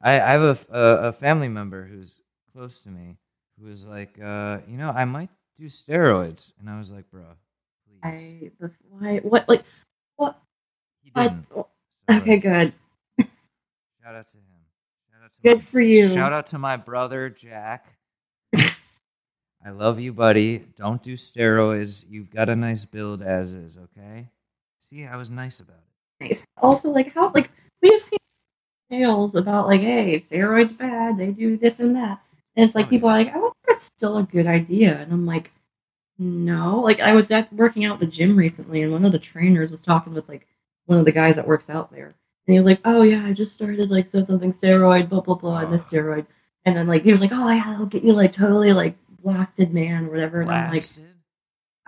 I I have a, a a family member who's close to me who was like, uh, you know, I might do steroids, and I was like, bro, please. I the why what like what he didn't. so, okay good Shout out to him. Shout out to good for you. Shout out to my brother Jack. I love you, buddy. Don't do steroids. You've got a nice build as is, okay? See, I was nice about it. nice. Also, like how like we have seen tales about like, hey, steroids bad. They do this and that, and it's like Oh, people yeah. are like, I wonder if it's still a good idea, and I'm like, no. Like I was at working out at the gym recently, and one of the trainers was talking with like one of the guys that works out there, and he was like, oh yeah, I just started like so something steroid, blah blah blah, and this Ugh. steroid, and then like he was like, oh yeah, it'll get you like totally like blasted man or whatever, and I'm like.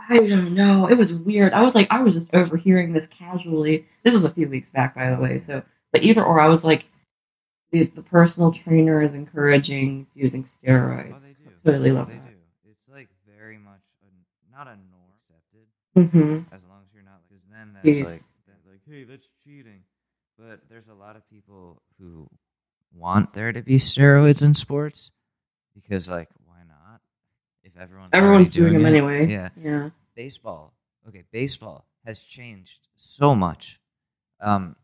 I don't know. It was weird. I was like, I was just overhearing this casually. This was a few weeks back, by the way. So, but either or, I was like, the, the personal trainer is encouraging using steroids. Oh, they do. Totally love they that. do. It's like very much a, not a norm accepted, Mm-hmm. as long as you're not because then that's Yes. like like hey, that's cheating. But there's a lot of people who want there to be steroids in sports because like why not? If everyone's Everyone's already doing them it. anyway. Yeah. Yeah. baseball. Okay, baseball has changed so much. Um,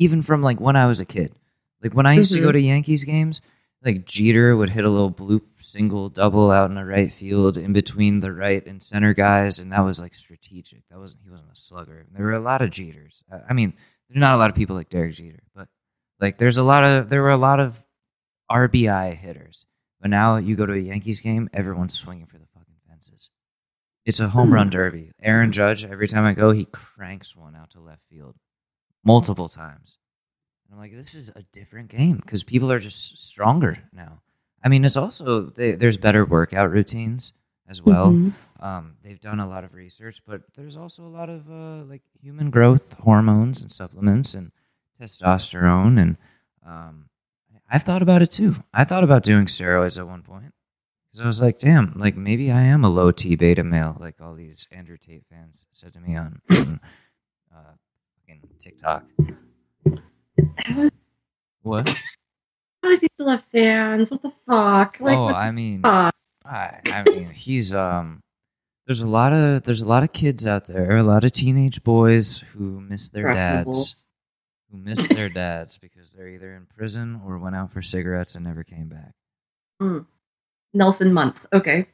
even from like when I was a kid, like when I used to Mhm. go to Yankees games, like Jeter would hit a little bloop single double out in the right field in between the right and center guys, and that was like strategic. That wasn't he wasn't a slugger. There were a lot of Jeters. I I mean, there's not a lot of people like Derek Jeter, but like there's a lot of there were a lot of RBI hitters. But now you go to a Yankees game, everyone's swinging for the fucking fences. It's a home hmm. run derby. Aaron Judge, every time I go, he cranks one out to left field multiple times. And I'm like, this is a different game because people are just stronger now. I mean, it's also they, there's better workout routines as well. Mhm. Um, they've done a lot of research, but there's also a lot of uh, like human growth hormones and supplements and testosterone, and um, I've thought about it too. I thought about doing steroids at one point because I was like, damn, like maybe I am a low T beta male, like all these Andrew Tate fans said to me on, on uh, fucking TikTok. What? how does he still have fans? What the fuck? Like, oh, I mean, fuck? I, I mean, he's um. There's a lot of there's a lot of kids out there, a lot of teenage boys who miss their Preferable. dads, who miss their dads because they're either in prison or went out for cigarettes and never came back. Nelson Muntz. Okay.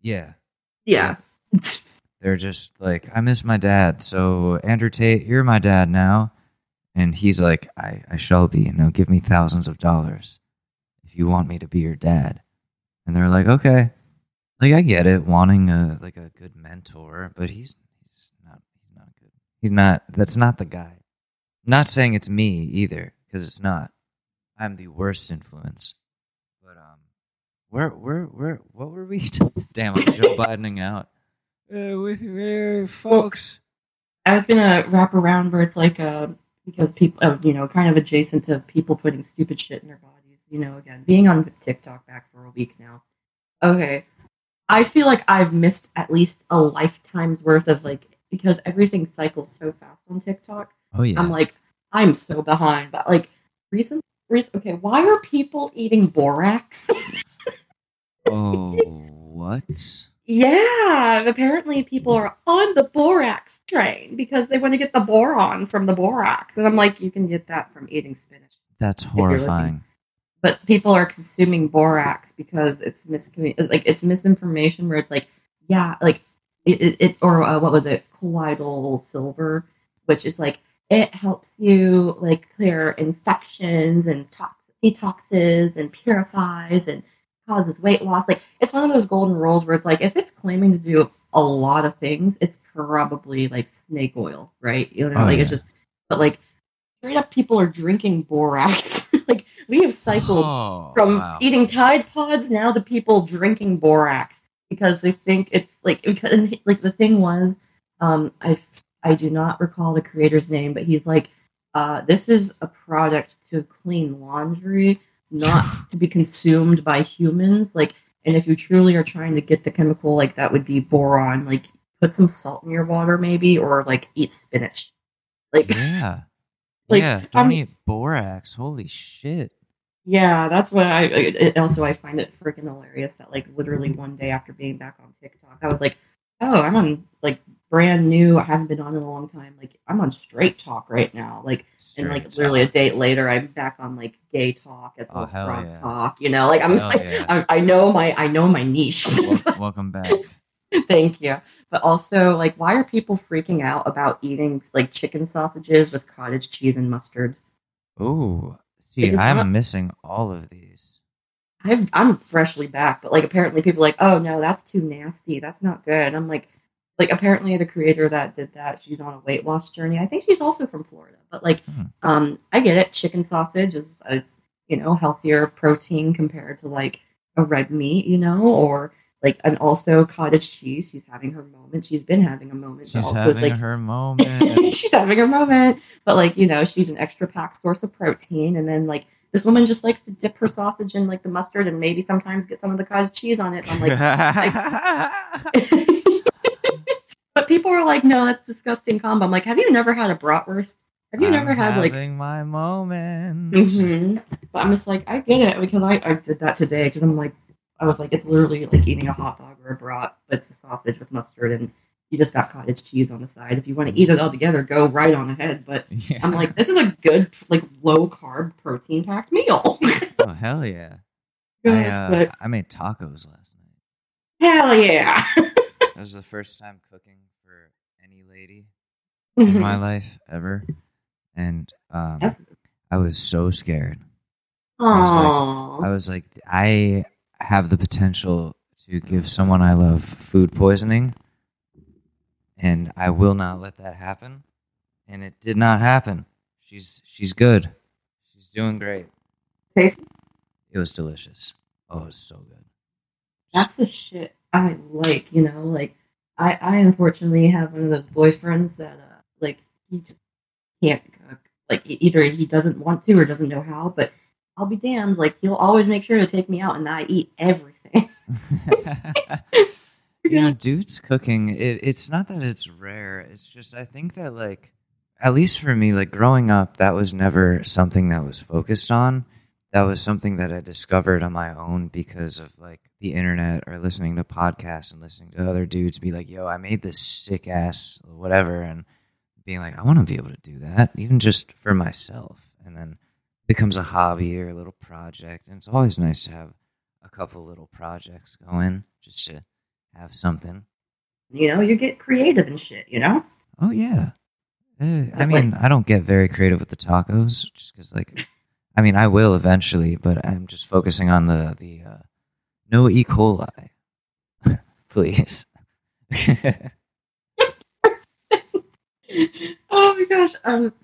Yeah, Yeah. they're just like, I miss my dad. So Andrew Tate, you're my dad now, and he's like, I I shall be. Now give me thousands of dollars if you want me to be your dad. And they're like, okay, like I get it, wanting a like a good mentor, but he's he's not he's not good. He's not. That's not the guy. not saying it's me either, because it's not. I'm the worst influence. But um, where where where what were we? Damn, I'm Joe Bidening out. Uh, we, we, folks. I was gonna wrap around where it's like uh because people uh, you know kind of adjacent to people putting stupid shit in their bodies. You know, again being on TikTok back for a week now. Okay, I feel like I've missed at least a lifetime's worth of like because everything cycles so fast on TikTok. Oh yeah. I'm like I'm so behind. But like recent, recent okay, why are people eating borax? oh what? Yeah, apparently people are on the borax train because they want to get the boron from the borax. And I'm like, you can get that from eating spinach. That's horrifying. But people are consuming borax because it's like it's misinformation where it's like, yeah, like it, it, it or uh, what was it, colloidal silver, which is like it helps you like clear infections and tox- detoxes and purifies and causes weight loss. Like it's one of those golden rules where it's like if it's claiming to do a lot of things, it's probably like snake oil, right? You know, Oh, like it's just but like straight up people are drinking borax. We have cycled Oh, from wow. eating Tide Pods now to people drinking borax because they think it's like because like the thing was, um, I I do not recall the creator's name, but he's like, uh, this is a product to clean laundry, not to be consumed by humans. Like, and if you truly are trying to get the chemical, like that would be boron. Like, put some salt in your water, maybe, or like eat spinach. Like, Yeah. Like, yeah. Don't I'm- eat borax. Holy shit. Yeah, that's why I. It, also, I find it freaking hilarious that like literally one day after being back on TikTok, I was like, "Oh, I'm on like brand new. I haven't been on in a long time. Like I'm on Straight Talk right now. Like and like Straight literally a talk. day later, I'm back on like Gay Talk as Oh, well as yeah. Talk. You know, like I'm like yeah. I, I know my I know my niche. Welcome back. Thank you. But also, like, why are people freaking out about eating like chicken sausages with cottage cheese and mustard? Ooh. See, It's I'm not- missing all of these. I've, I'm freshly back, but like apparently people are like, oh no, that's too nasty. That's not good. I'm like, like apparently the creator that did that, she's on a weight loss journey. I think she's also from Florida, but like, Hmm. um, I get it. Chicken sausage is a you know healthier protein compared to like a red meat, you know, or like and also cottage cheese. She's having her moment. She's been having a moment. She's having like her moment. she's having her moment. But like, you know, she's an extra pack source of protein. And then like this woman just likes to dip her sausage in like the mustard and maybe sometimes get some of the cottage cheese on it. I'm like, but people are like, no, that's disgusting combo. I'm like, have you never had a bratwurst? Have you never I'm had like having my moment? Mhm. But I'm just like, I get it because I, I did that today because I'm like, I was like, it's literally like eating a hot dog or a brat, but it's a sausage with mustard and you just got cottage cheese on the side. If you want to eat it all together, go right on ahead. But Yeah. I'm like, this is a good, like, low carb, protein packed meal. oh hell yeah. I, uh, But I made tacos last night. hell yeah. That was the first time cooking for any lady in my life ever, and um, I was so scared. was like- Aww. I was like, I have the potential to give someone I love food poisoning, and I will not let that happen. And it did not happen. She's she's good. She's doing great. Taste- It was delicious. Oh, it was so good. That's the shit I like, you know, like I I unfortunately have one of those boyfriends that uh like he just can't cook. Like either he doesn't want to or doesn't know how, but I'll be damned, like he'll always make sure to take me out and I eat everything. you know, dudes cooking. It, it's not that it's rare. It's just I think that like, at least for me, like growing up, that was never something that was focused on. That was something that I discovered on my own because of like the internet or listening to podcasts and listening to other dudes be like, "Yo, I made this sick ass whatever," and being like, "I want to be able to do that, even just for myself." And then becomes a hobby or a little project, and it's always nice to have a couple little projects going just to have something. you know, you get creative and shit, you know? Oh yeah. Eh, I mean, I don't get very creative with the tacos, just because like, I mean, I will eventually, but I'm just focusing on the the uh, no E. coli, please. oh my gosh. Um,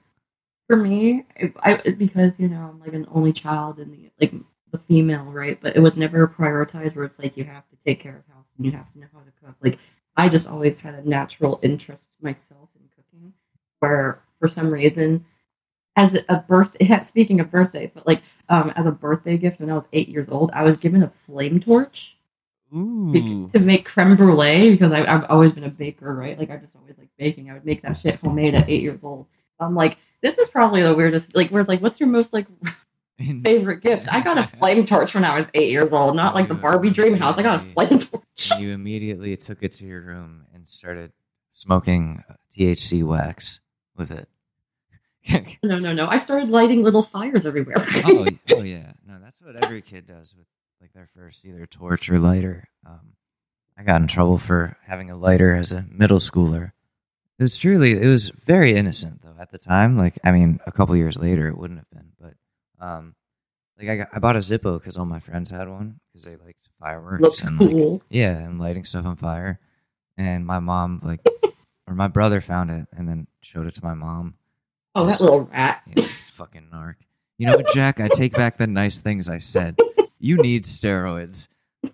for me, I, I because you know I'm like an only child and the like the female, right? But it was never prioritized where it's like you have to take care of house and you have to know how to cook. Like I just always had a natural interest myself in cooking, where for some reason, as a birthday, speaking of birthdays, but like um, as a birthday gift when I was eight years old, I was given a flame torch Ooh. to make creme brulee because I, I've always been a baker, right? Like I just always like baking. I would make that shit homemade at eight years old. I'm like, this is probably the weirdest. Like, where it's like, what's your most like favorite gift? I got a flame torch when I was eight years old, not like the Barbie dream house. I got a flame torch. You immediately took it to your room and started smoking uh, THC wax with it. No, no, no. I started lighting little fires everywhere. oh, oh yeah. No, that's what every kid does with like their first either torch or lighter. Um, I got in trouble for having a lighter as a middle schooler. It was truly, it was very innocent though at the time. Like, I mean, a couple years later, it wouldn't have been, but um, like I got, I bought a Zippo because all my friends had one because they liked fireworks Looks and like, yeah, and lighting stuff on fire. And my mom like, or my brother found it and then showed it to my mom. Oh, that little rat. Yeah, fucking narc. You know what, Jack? I take back the nice things I said. You need steroids.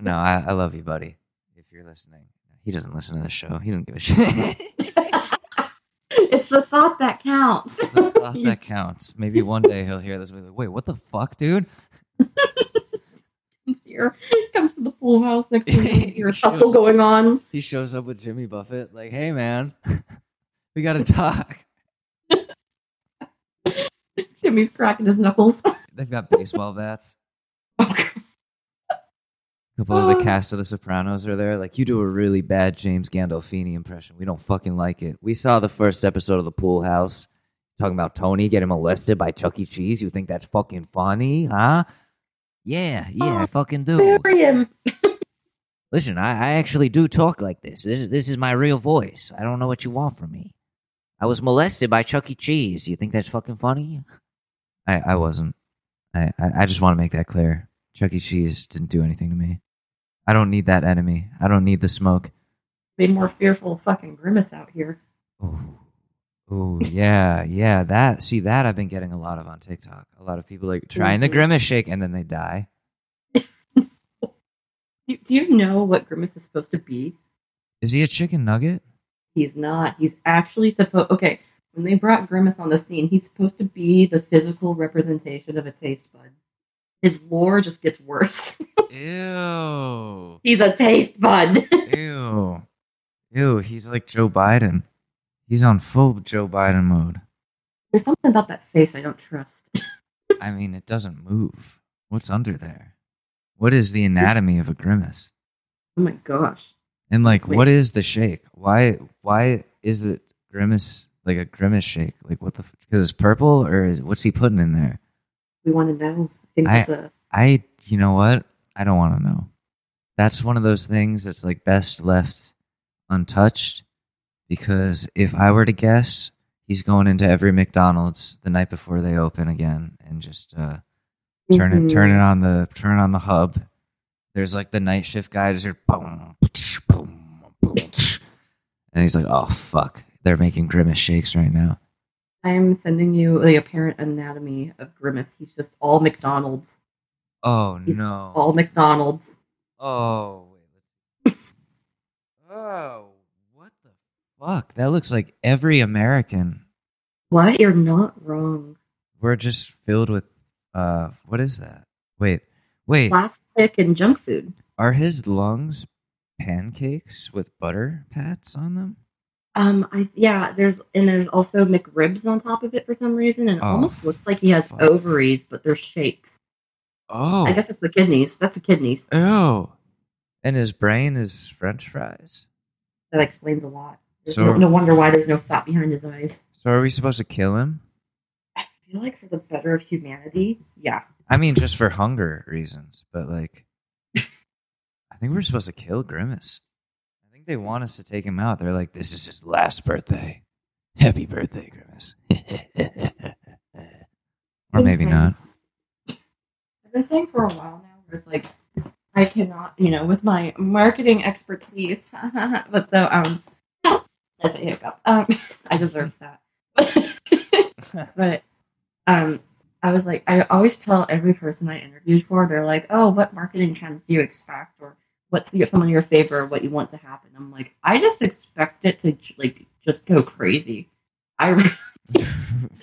No, I, I love you, buddy. If you're listening, he doesn't listen to the show. He don't give a shit. it's the thought that counts. It's the thought that counts. Maybe one day he'll hear this. and be like, Wait, what the fuck, dude? comes here, comes to the pool house next to me. Your hustle going on. He shows up with Jimmy Buffett, like, "Hey, man, we got to talk." Jimmy's cracking his knuckles. They've got baseball bats. Oh. A couple of the uh. cast of The Sopranos are there. Like, you do a really bad James Gandolfini impression. We don't fucking like it. We saw the first episode of The Pool House talking about Tony getting molested by Chuck E. Cheese. You think that's fucking funny, huh? Yeah, yeah, I oh, fucking do. Bury him. Listen, I, I actually do talk like this. This is this is my real voice. I don't know what you want from me. I was molested by Chuck E. Cheese. You think that's fucking funny? I, I wasn't. I, I, I just want to make that clear. Chuck E. Cheese didn't do anything to me. I don't need that enemy. I don't need the smoke. Be more fearful fucking grimace out here. Oh, oh yeah, yeah. That see that I've been getting a lot of on TikTok. A lot of people like trying the grimace shake and then they die. Do, do you know what Grimace is supposed to be? Is he a chicken nugget? He's not. He's actually supposed. Okay, when they brought Grimace on the scene, he's supposed to be the physical representation of a taste bud. His lore just gets worse. Ew. he's a taste bud. Ew. Ew, he's like Joe Biden. He's on full Joe Biden mode. There's something about that face I don't trust. I mean, it doesn't move. What's under there? What is the anatomy of a grimace? Oh my gosh. And like, Wait. what is the shake? Why? Why is it grimace like a grimace shake? Like, what the? Because it's purple, or is what's he putting in there? We want to know. I think I- a. I, you know what? I don't want to know. That's one of those things that's like best left untouched because if I were to guess, he's going into every McDonald's the night before they open again and just uh, turn it Mhm. turn it on the turn on the hub. There's like the night shift guys are boom, boom, boom, and he's like, "Oh fuck, they're making grimace shakes right now." I'm sending you the apparent anatomy of Grimace. He's just all McDonald's. Oh He's no! All McDonald's. Oh wait. oh, what the fuck? That looks like every American. What? You're not wrong. We're just filled with uh, what is that? Wait, wait. Plastic and junk food. Are his lungs pancakes with butter pats on them? Um, I yeah, there's and there's also McRibs on top of it for some reason, and it Oh, almost looks like he has fuck. ovaries, but they're shapes. Oh, I guess it's the kidneys. That's the kidneys. Oh, and his brain is French fries. That explains a lot. There's So- no, no wonder why there's no fat behind his eyes. So are we supposed to kill him? I feel like for the better of humanity, yeah. I mean, just for hunger reasons, but like, I think we're supposed to kill Grimace. Think they want us to take him out. They're like, this is his last birthday. Happy birthday, Grimace. or maybe not. I've been saying for a while now where it's like I cannot, you know, with my marketing expertise. but so um that's a hiccup. Um I deserve that. but um I was like I always tell every person I interviewed for, they're like, Oh, what marketing trends do you expect or what's your, some of your favorite, what you want to happen? I'm like, I just expect it to like just go crazy. I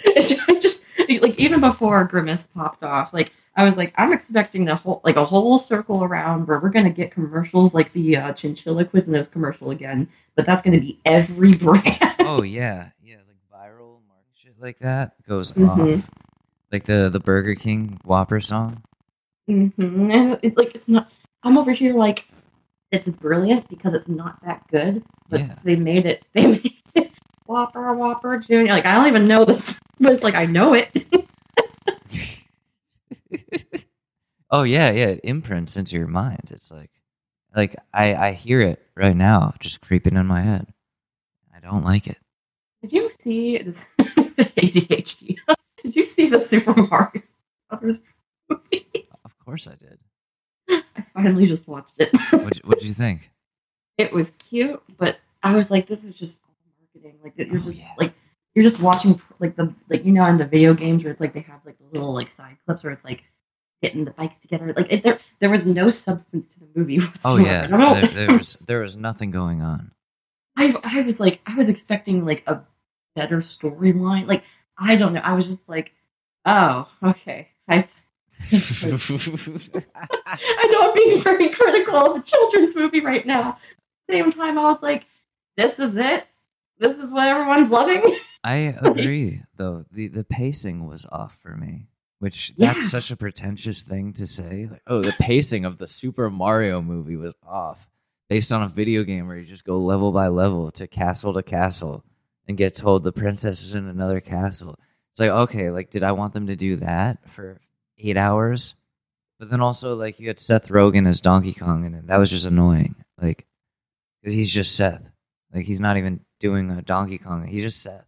I just like even before Grimace popped off, like I was like, I'm expecting the whole like a whole circle around where we're gonna get commercials like the uh, Chinchilla Quiznos commercial again, but that's gonna be every brand. oh yeah, yeah, like viral market shit like that goes Mhm. off. Like the the Burger King Whopper song. Mm-hmm. It's like it's not. I'm over here like it's brilliant because it's not that good, but Yeah. they made it. They made it Whopper Whopper Junior. Like I don't even know this, but it's like I know it. oh yeah, yeah, it imprints into your mind. It's like, like I I hear it right now, just creeping in my head. I don't like it. Did you see this ADHD? Did you see the Super Mario Brothers movie? Of course I did. I finally just watched it. What did you think? it was cute, but I was like, this is just marketing. Like you're Oh, just yeah. like you're just watching like the like you know in the video games where it's like they have like the little like side clips where it's like getting the bikes together. Like it, there there was no substance to the movie. Oh yeah, I don't know. there, there was there was nothing going on. I I was like I was expecting like a better storyline. Like I don't know. I was just like, oh okay. I I know I'm being very critical of a children's movie right now. Same time, I was like, this is it. This is what everyone's loving. I agree, though the the pacing was off for me, which that's Yeah. such a pretentious thing to say. Like, oh, the pacing of the Super Mario movie was off, based on a video game where you just go level by level to castle to castle and get told the princess is in another castle. It's like okay, like did I want them to do that for eight hours? But then also like you had Seth Rogen as Donkey Kong, and that was just annoying. Like, because he's just Seth. Like he's not even doing a Donkey Kong. He's just Seth.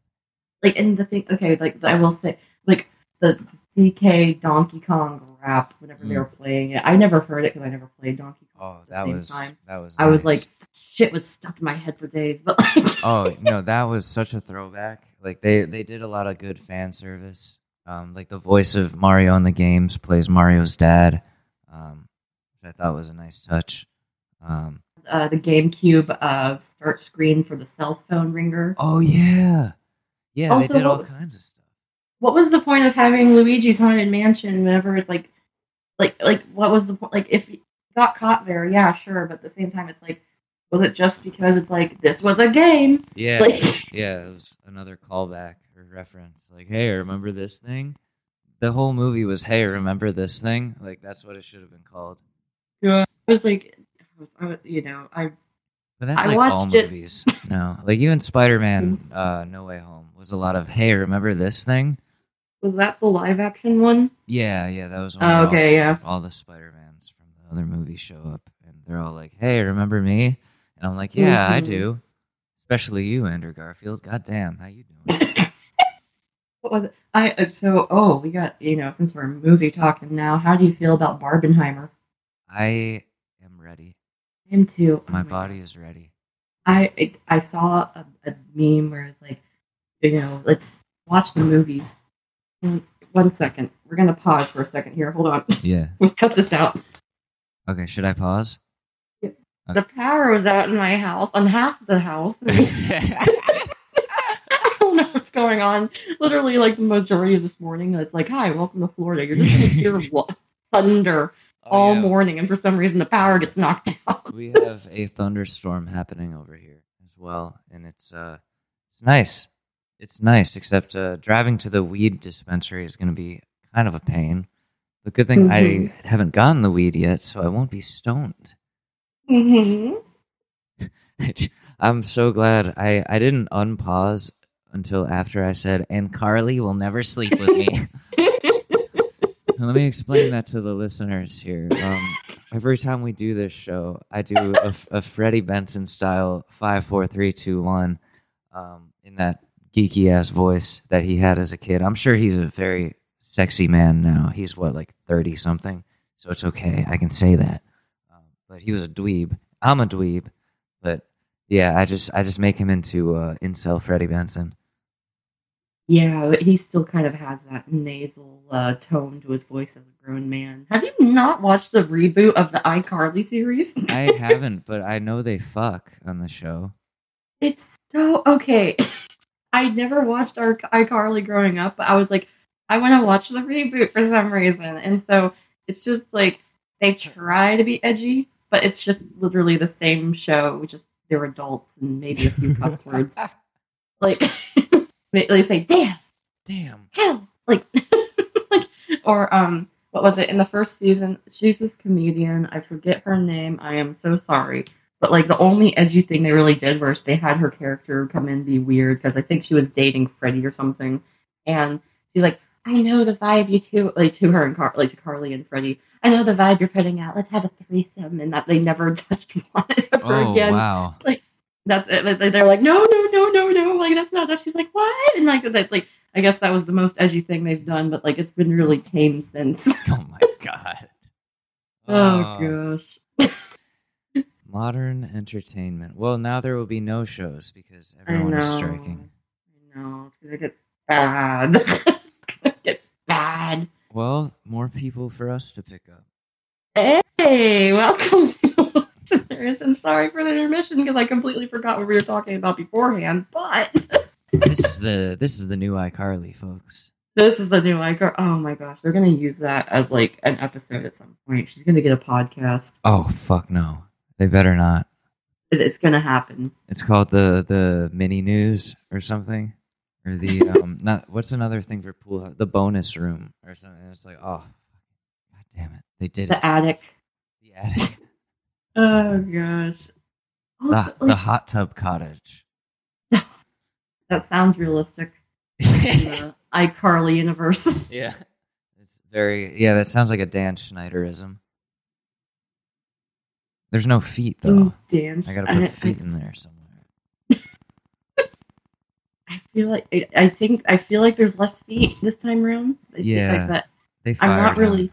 Like, and the thing, okay, like I will say, like the DK Donkey Kong rap whenever they Mm. were playing it. I never heard it because I never played Donkey Kong. Oh, at the that was time. that was. I was like, shit was stuck in my head for days. But like, oh no, that was such a throwback. Like they they did a lot of good fan service. Um, like the voice of Mario in the games plays Mario's dad, um, which I thought was a nice touch. Um, uh, the GameCube uh, start screen for the cell phone ringer. oh yeah, yeah, Also, they did all kinds of stuff. what was the point of having Luigi's haunted mansion whenever it's like, like, like, what was the point? Like, if he got caught there, yeah, sure, but at the same time, it's like, was it just because it's like this was a game? Yeah, Like, yeah, it was another callback or reference. Like, hey, remember this thing? The whole movie was, hey, remember this thing? Like that's what it should have been called. Yeah, I was like, I was, you know, I But that's I like all it- movies. no, like even Spider Man, uh, No Way Home was a lot of, hey, remember this thing? Was that the live action one? Yeah, yeah, that was. Oh, all- okay, yeah. All the Spider Mans from the other movies show up, and they're all like, "Hey, remember me?" And I'm like, "Yeah, I Mhm. do." Especially you, Andrew Garfield. God damn, how you doing? What was it? I uh, so oh we got you know since we're movie talking now. How do you feel about Barbenheimer? I am ready. Him too. Oh My God. body is ready. I I- I saw a, a meme where it's like, you know, let's watch the movies. Mm, One second, we're gonna pause for a second here. Hold on, Yeah. we cut this out. Okay. Should I pause? The power was out in my house, on half the house. I don't know what's going on. Literally, like the majority of this morning, it's like, "Hi, welcome to Florida." You're just gonna hear thunder all Oh, yeah. morning, and for some reason, the power gets knocked out. we have a thunderstorm happening over here as well, and it's uh, it's nice. It's nice, except uh, driving to the weed dispensary is going to be kind of a pain. The good thing Mhm. I haven't gotten the weed yet, so I won't be stoned. Mm-hmm. I'm so glad I I didn't unpause until after I said, "And Carly will never sleep with me." Let me explain that to the listeners here. Um, every time we do this show, I do a, a Freddie Benson style five, four, three, two, one, um, in that geeky ass voice that he had as a kid. I'm sure he's a very sexy man now. He's what, like thirty something, so it's okay. I can say that. Um, but he was a dweeb. I'm a dweeb, but yeah, I just I just make him into uh, incel Freddie Benson. Yeah, but he still kind of has that nasal uh, tone to his voice as a grown man. Have you not watched the reboot of the iCarly series? I haven't, but I know they fuck on the show. It's so okay. I never watched our iCarly growing up, but I was like, I want to watch the reboot for some reason, and so it's just like they try to be edgy, but it's just literally the same show. Just they're adults and maybe a few cuss words. Like they, say, "Damn." Damn. hell like like or um what was it? In the first season she's this comedian. I forget her name. I am so sorry. But like the only edgy thing they really did was they had her character come in be weird because i think she was dating freddie or something. And she's like i know the vibe you two like to her and Car- like to carly and freddie. I know the vibe you're putting out. Let's have a threesome and that they never touched on it ever Oh again. wow. That's it. They- They're like, no, no, no, no, no. Like that's not that. She's like, what? And like that's like I guess that was the most edgy thing they've done. But like it's been really tame since. Oh my god. oh gosh. Modern entertainment. Well, now there will be no shows because everyone is striking. I know it's gonna get bad. it's gonna get bad. Well, more people for us to pick up. Hey, welcome, listeners, and sorry for the intermission because I completely forgot what we were talking about beforehand. But This is the this is the new iCarly, folks. this is the new icon. Oh my gosh, they're gonna use that as like an episode at some point. She's gonna get a podcast. Oh fuck no. They better not. It- It's gonna happen. It's called the the mini news or something. Or the um not what's another thing for pool the bonus room or something. It's like, oh god damn it. They did it. The attic. The attic. Oh gosh. The, Also, the like, hot tub cottage. that sounds realistic the iCarly universe. Yeah. It's very yeah, that sounds like a Dan Schneiderism. There's no feet though. Mm, Dan, I gotta I- put feet in there somewhere. I feel like I, I think I feel like there's less feet this time around. I Yeah, like that. They I'm not him. really.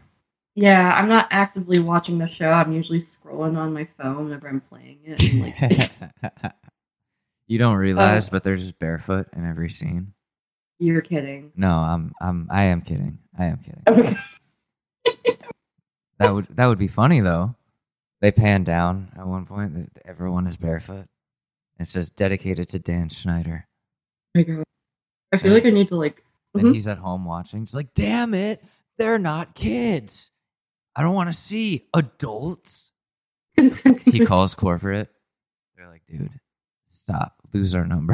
Yeah, I'm not actively watching the show. I'm usually scrolling on my phone whenever I'm playing it. and, like, you don't realize, but they're just barefoot in every scene. you're kidding. No, I'm I'm I am kidding. I am kidding. Okay. That would that would be funny though. They pan down at one point that everyone is barefoot. It says dedicated to Dan Schneider. Oh my God. I feel like I need to like. And Mhm. he's at home watching. He's like, damn it, they're not kids. I don't want to see adults. He calls corporate. They're like, dude, stop. Lose our number.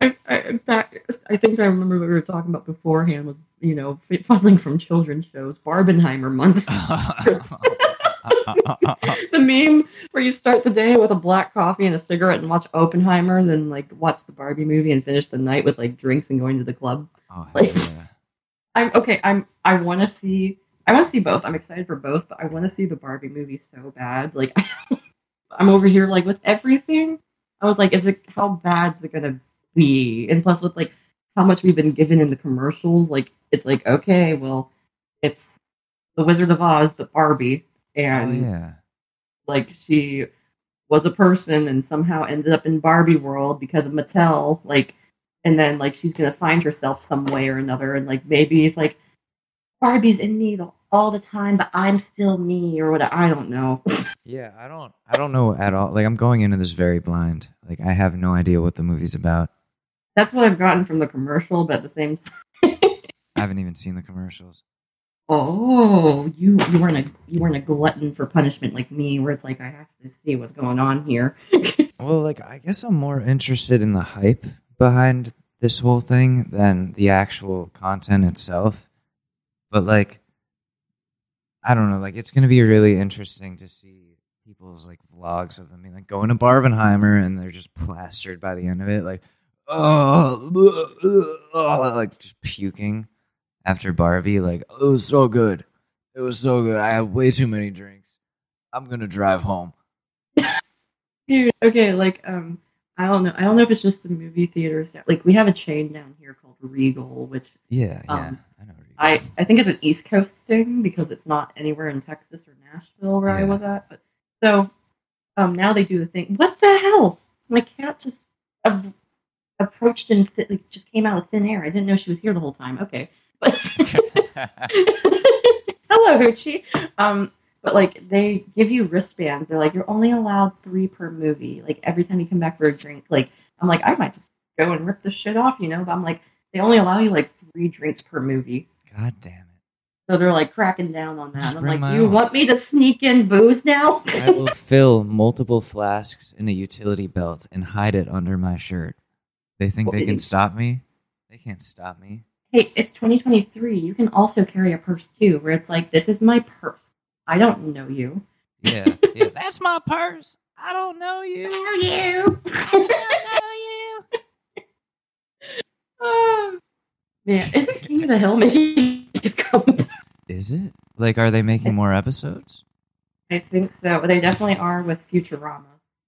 I, I, in fact, I think I remember what we were talking about beforehand was, you know, funneling from children's shows, Barbenheimer month. the meme where you start the day with a black coffee and a cigarette and watch Oppenheimer, then like watch the Barbie movie and finish the night with like drinks and going to the club. oh, Like- yeah. I'm okay. I'm. I want to see. I want to see both. I'm excited for both, but I want to see the Barbie movie so bad. Like, I'm over here like with everything. I was like, is it how bad is it gonna be? And plus, with like how much we've been given in the commercials, like it's like okay, well, it's the Wizard of Oz, but Barbie, and oh, yeah. like she was a person and somehow ended up in Barbie world because of Mattel, like and then like she's gonna find herself some way or another and like maybe it's like Barbie's in me the, all the time, but I'm still me or what I don't know. Yeah, I don't I don't know at all. Like I'm going into this very blind. Like I have no idea what the movie's about. That's what I've gotten from the commercial, but at the same time I haven't even seen the commercials. Oh, you you weren't a you weren't a glutton for punishment like me, where it's like I have to see what's going on here. Well, like I guess I'm more interested in the hype behind this whole thing than the actual content itself. But like I don't know, like it's going to be really interesting to see people's like vlogs of them like going to Barbenheimer and they're just plastered by the end of it like oh, like just puking after Barbie like oh, it was so good. It was so good. I had way too many drinks. I'm going to drive home. Dude, okay, like um, I don't know. I don't know if it's just the movie theaters. Like we have a chain down here called Regal, which Yeah, yeah. Um, I know. I. I think it's an East Coast thing because it's not anywhere in Texas or Nashville where I was at. But so um, now they do the thing. What the hell? My cat just approached and th- like just came out of thin air. I didn't know she was here the whole time. Okay, but hello, Hoochie. Um, but like they give you wristbands. They're like you're only allowed three per movie. Like every time you come back for a drink. Like I'm like I might just go and rip this shit off, you know. But I'm like they only allow you like three drinks per movie. God damn it. So they're like cracking down on that. Just And I'm like, you own." want me to sneak in booze now? I will fill multiple flasks in a utility belt and hide it under my shirt. They think they can Wait. stop me? They can't stop me. hey, it's 2023. You can also carry a purse too, where it's like, this is my purse. I don't know you. Yeah, yeah. That's my purse. I don't know you. know you. I don't know you. Ah. Ah. Man, isn't King of the Hill making a comeback? Is it? Like, are they making more episodes? I think so. They definitely are with Futurama.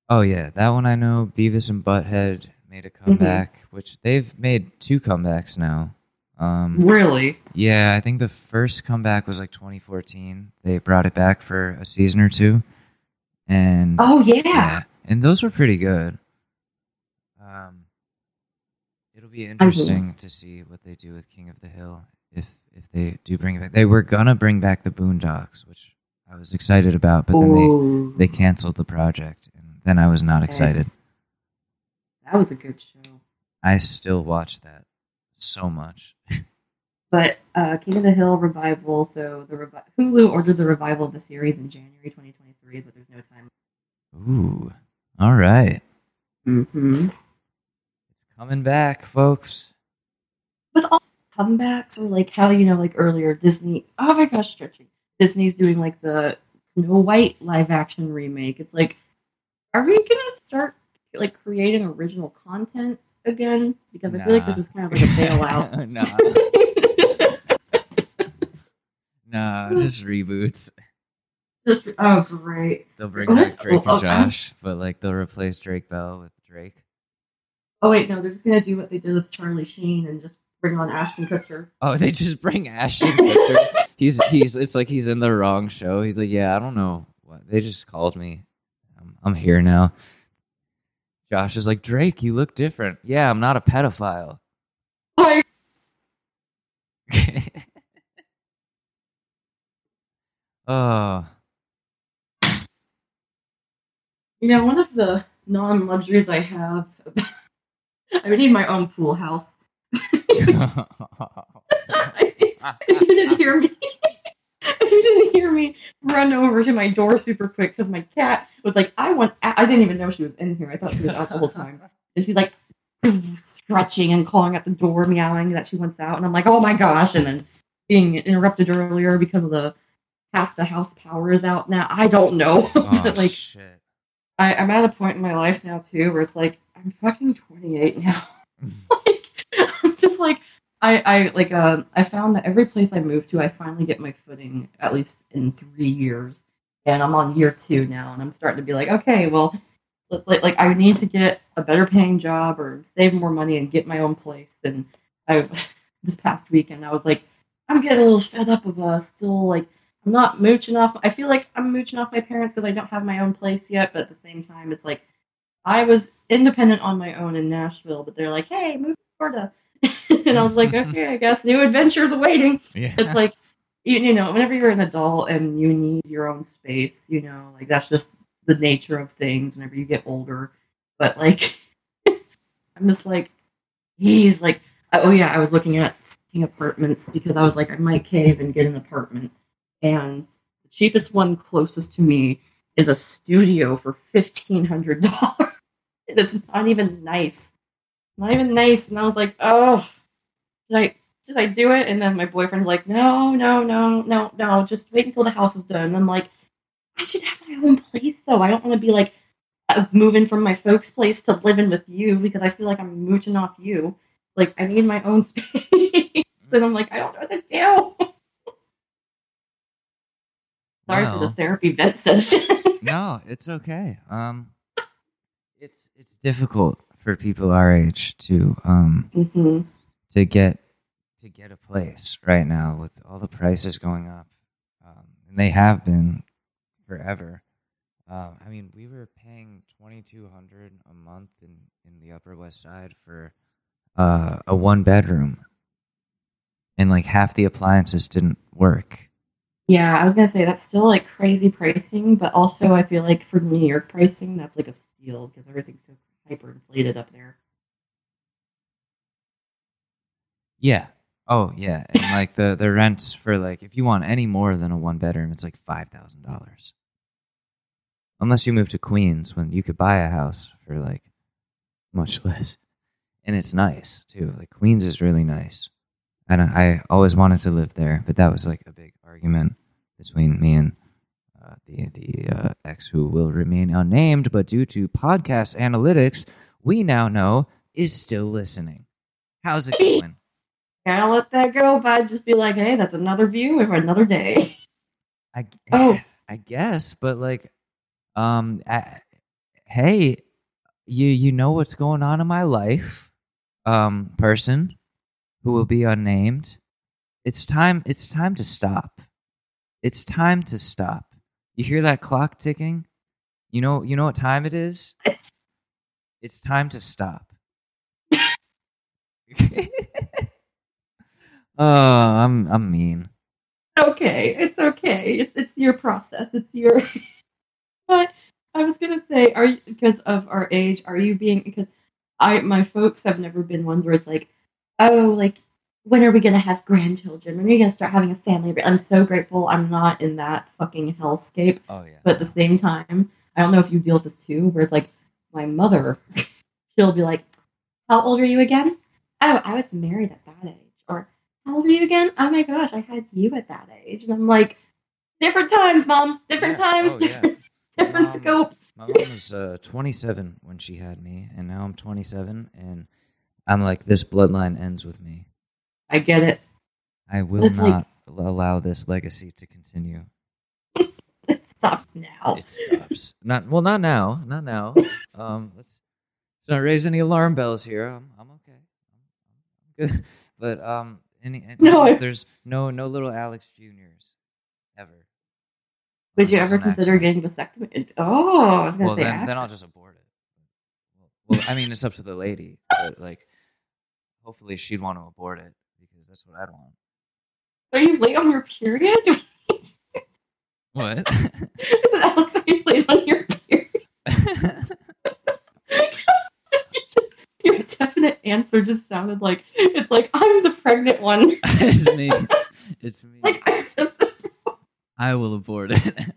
Oh yeah, that one I know. Beavis and Butthead made a comeback, which they've made two comebacks now. Um, Really? yeah, I think the first comeback was like 2014. They brought it back for a season or two, and Oh yeah. yeah, and those were pretty good. Um, it'll be interesting to see what they do with King of the Hill if if they do bring it back. They were gonna bring back the Boondocks, which I was excited about, but then they they canceled the project, and then I was not excited. that was a good show. I still watch that so much. But uh, King of the Hill revival. So the revi- Hulu ordered the revival of the series in January 2023, but there's no time. Ooh, all right, Mm-hmm. Coming back, folks. with all comebacks or like how you know like earlier Disney oh my gosh stretching. Disney's doing like the Snow White live action remake. It's like are we gonna start like creating original content again? Because I feel like this is kind of like a bailout. Nah, nah, just reboots. just oh great. They'll bring back Drake Oh, and oh, oh Josh, but like they'll replace Drake Bell with Drake. Oh wait no they're just gonna do what they did with Charlie Sheen and just bring on Ashton Kutcher Oh, they just bring Ashton Kutcher. he's he's it's like he's in the wrong show. He's like, yeah, I don't know what they just called me. I'm, I'm here now. Josh is like Drake. You look different. Yeah, I'm not a pedophile. like oh, you know one of the non luxuries I have I would need my own pool house if you didn't hear me, if you didn't hear me run over to my door super quick because my cat was like, I want, a-" I didn't even know she was in here. I thought she was out the whole time. And she's like stretching and clawing at the door, meowing that she wants out. And I'm like, oh my gosh. And then being interrupted earlier because of the half the house power is out now. I don't know. oh but like, shit. I, I'm at a point in my life now too where it's like, I'm fucking 28 now. like, I'm just like, I, I like uh, I found that every place I move to, I finally get my footing at least in three years, and I'm on year two now, and I'm starting to be like, okay, well, like like I need to get a better paying job or save more money and get my own place. And I this past weekend, I was like, I'm getting a little fed up of uh still like I'm not mooching off. I feel like I'm mooching off my parents because I don't have my own place yet, but at the same time, it's like I was independent on my own in Nashville, but they're like, hey, move to Florida. and I was like, okay, I guess new adventures awaiting. Yeah. It's like, you, you know, whenever you're an adult and you need your own space, you know, like that's just the nature of things whenever you get older. But like, I'm just like, he's like, oh yeah, I was looking at apartments because I was like, I might cave and get an apartment. And the cheapest one closest to me is a studio for $1,500. it is not even nice not even nice. And I was like, oh, did I did I do it? And then my boyfriend's like, no, no, no, no, no, just wait until the house is done. And I'm like, I should have my own place though. I don't want to be like uh, moving from my folks' place to living with you because I feel like I'm mooching off you. Like I need my own space. and I'm like, I don't know what to do. Sorry for the therapy vent session. no, it's okay. Um, it's it's difficult for people our age to um hmm to get to get a place right now with all the prices going up, um, and they have been forever. Um, I mean, we were paying twenty two hundred a month in in the Upper West Side for uh, a one bedroom, and like half the appliances didn't work. Yeah, I was gonna say that's still like crazy pricing, but also I feel like for New York pricing, that's like a steal because everything's so hyper inflated up there. Yeah. Oh yeah, and like the the rent for like if you want any more than a one bedroom, it's like five thousand dollars. Unless you move to Queens, when you could buy a house for like much less, and it's nice too. Like Queens is really nice, and I, I always wanted to live there, but that was like a big argument between me and uh, the the uh, ex who will remain unnamed, but due to podcast analytics, we now know is still listening. How's it going? Gotta let that go, but just be like, hey, that's another view of another day. I Oh. I guess, but like, um, I, hey, you you know what's going on in my life, um, person who will be unnamed. It's time. It's time to stop. It's time to stop. You hear that clock ticking? You know. You know what time it is. It's time to stop. oh, I'm I'm mean. okay, it's okay. It's it's your process. It's your. but I was gonna say, are you because of our age? Are you being because I my folks have never been ones where it's like, oh, like when are we gonna have grandchildren? When are we gonna start having a family? I'm so grateful I'm not in that fucking hellscape. Oh yeah. But at the same time, I don't know if you deal with this too, where it's like my mother, she'll be like, "How old are you again?" Oh, I was married at that age. Or how old are you again? Oh my gosh, I had you at that age, and I'm like, different times, mom, different Yeah. times, Oh, yeah. different, different Mom- scope. My mom was uh, 27 when she had me, and now I'm 27, and I'm like, this bloodline ends with me. I get it. I will It's like- not allow this legacy to continue. It stops now. It stops. not well, not now, not now. Um, let's, let's not raise any alarm bells here. I'm, I'm okay. I'm, good. But um, any, any No, there's no no little Alex Juniors ever. Would you ever consider getting vasectomy? Oh, I was gonna Well, say. then, then. I'll just abort it. Well, I mean, it's up to the lady, but like, hopefully, she'd want to abort it because that's what I'd want. Are you late on your period? what? Is it Alex? Are you late on your period? Your definite answer just sounded like it's like I'm the pregnant one. it's me. It's me. like I just I will abort it.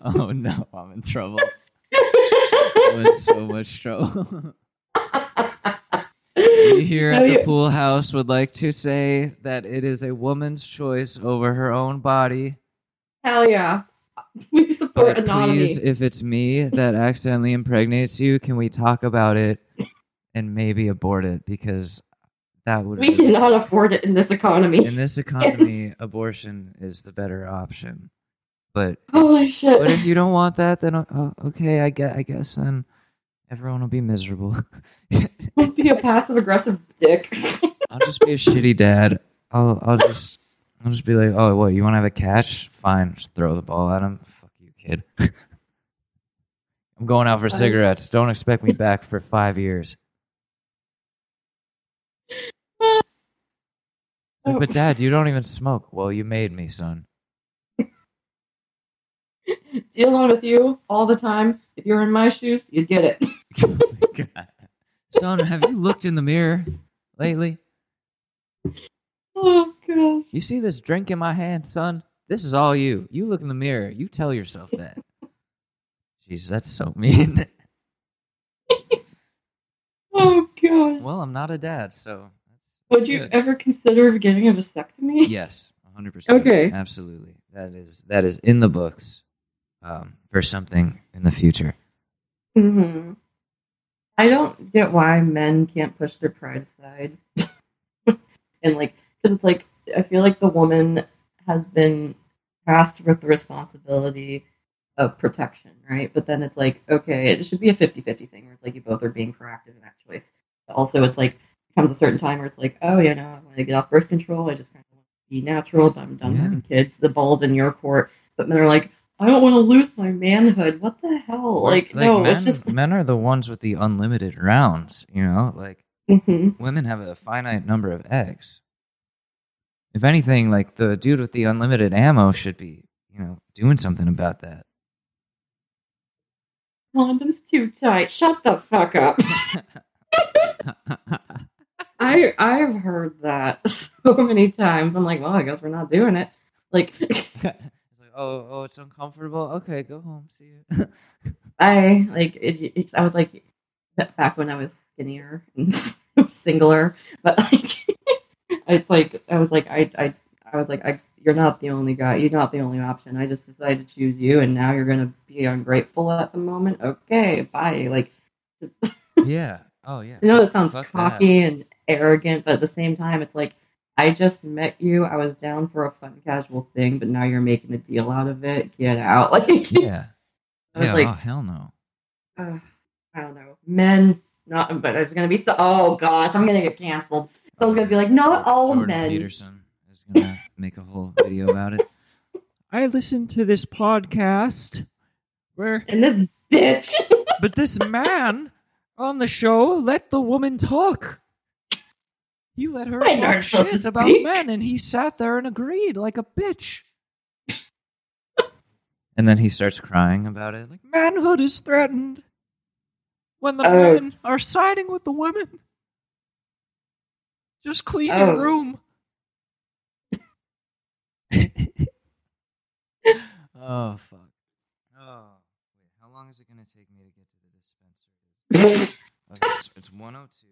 oh no, I'm in trouble. I'm in so much trouble. we here at the pool house would like to say that it is a woman's choice over her own body. Hell yeah. We support But anonymity. please, if it's me that accidentally impregnates you, can we talk about it and maybe abort it? Because that would we cannot afford it in this economy. in this economy, abortion is the better option. But Holy shit! but if you don't want that, then uh, okay, I get I guess then everyone will be miserable. Don't be a passive aggressive dick. I'll just be a shitty dad. I'll I'll just I'll just be like, oh, what? You want to have a catch? Fine, just throw the ball at him. Fuck you, kid. I'm going out for cigarettes. Don't expect me back for five years. Like, but dad, you don't even smoke. Well, you made me, son. Dealing with you all the time. If you're in my shoes, you'd get it. Son, have you looked in the mirror lately? Oh gosh. You see this drink in my hand, son? This is all you. You look in the mirror. You tell yourself that. Jeez, that's so mean. Oh god. well, I'm not a dad, so. That's, Would you good. ever consider getting a vasectomy? Yes, 100%. Okay. Absolutely. That is that is in the books um, for something in the future. hmm I don't get why men can't push their pride aside. and like, because it's like, I feel like the woman has been tasked with the responsibility of protection, right? But then it's like, okay, it should be a 50 50 thing where it's like you both are being proactive in that choice. But also, it's like, comes a certain time where it's like, oh, you know, I want to get off birth control. I just kind of want to be natural, but I'm done Yeah. having kids. The ball's in your court. But men are like, I don't want to lose my manhood. What the hell? Like, no, men, it's just. men are the ones with the unlimited rounds, you know? Like Mhm. women have a finite number of eggs. If anything, like the dude with the unlimited ammo should be, you know, doing something about that. Condom's too tight. Shut the fuck up. I I've heard that so many times. I'm like, well, I guess we're not doing it. Like, oh, oh, it's uncomfortable. Okay, go home. See you. I like it, it- I was like back when I was skinnier and singler, but like it's like I was like I I I was like I you're not the only guy. You're not the only option. I just decided to choose you, and now you're gonna be ungrateful at the moment. Okay, bye. Like, yeah. Oh yeah. I know that sounds Fuck that. cocky and arrogant, but at the same time, it's like I just met you. I was down for a fun, casual thing, but now you're making a deal out of it. Get out! Like, Yeah. I was yeah. like, oh hell no. uh, I don't know, men. Not, but there's gonna be so. Oh gosh, I'm gonna get canceled. Someone's gonna be like, not all Jordan men. Peterson is gonna make a whole video about it. I listened to this podcast where, And this bitch. but this man on the show let the woman talk. He let her I know talk shit to about speak. men, and he sat there and agreed like a bitch. and then he starts crying about it, like manhood is threatened when the Oh. men are siding with the women. Just clean Oh. your room. oh fuck. Oh wait, how long is it gonna take me to get to the dispensary? Okay, it's, it's 102.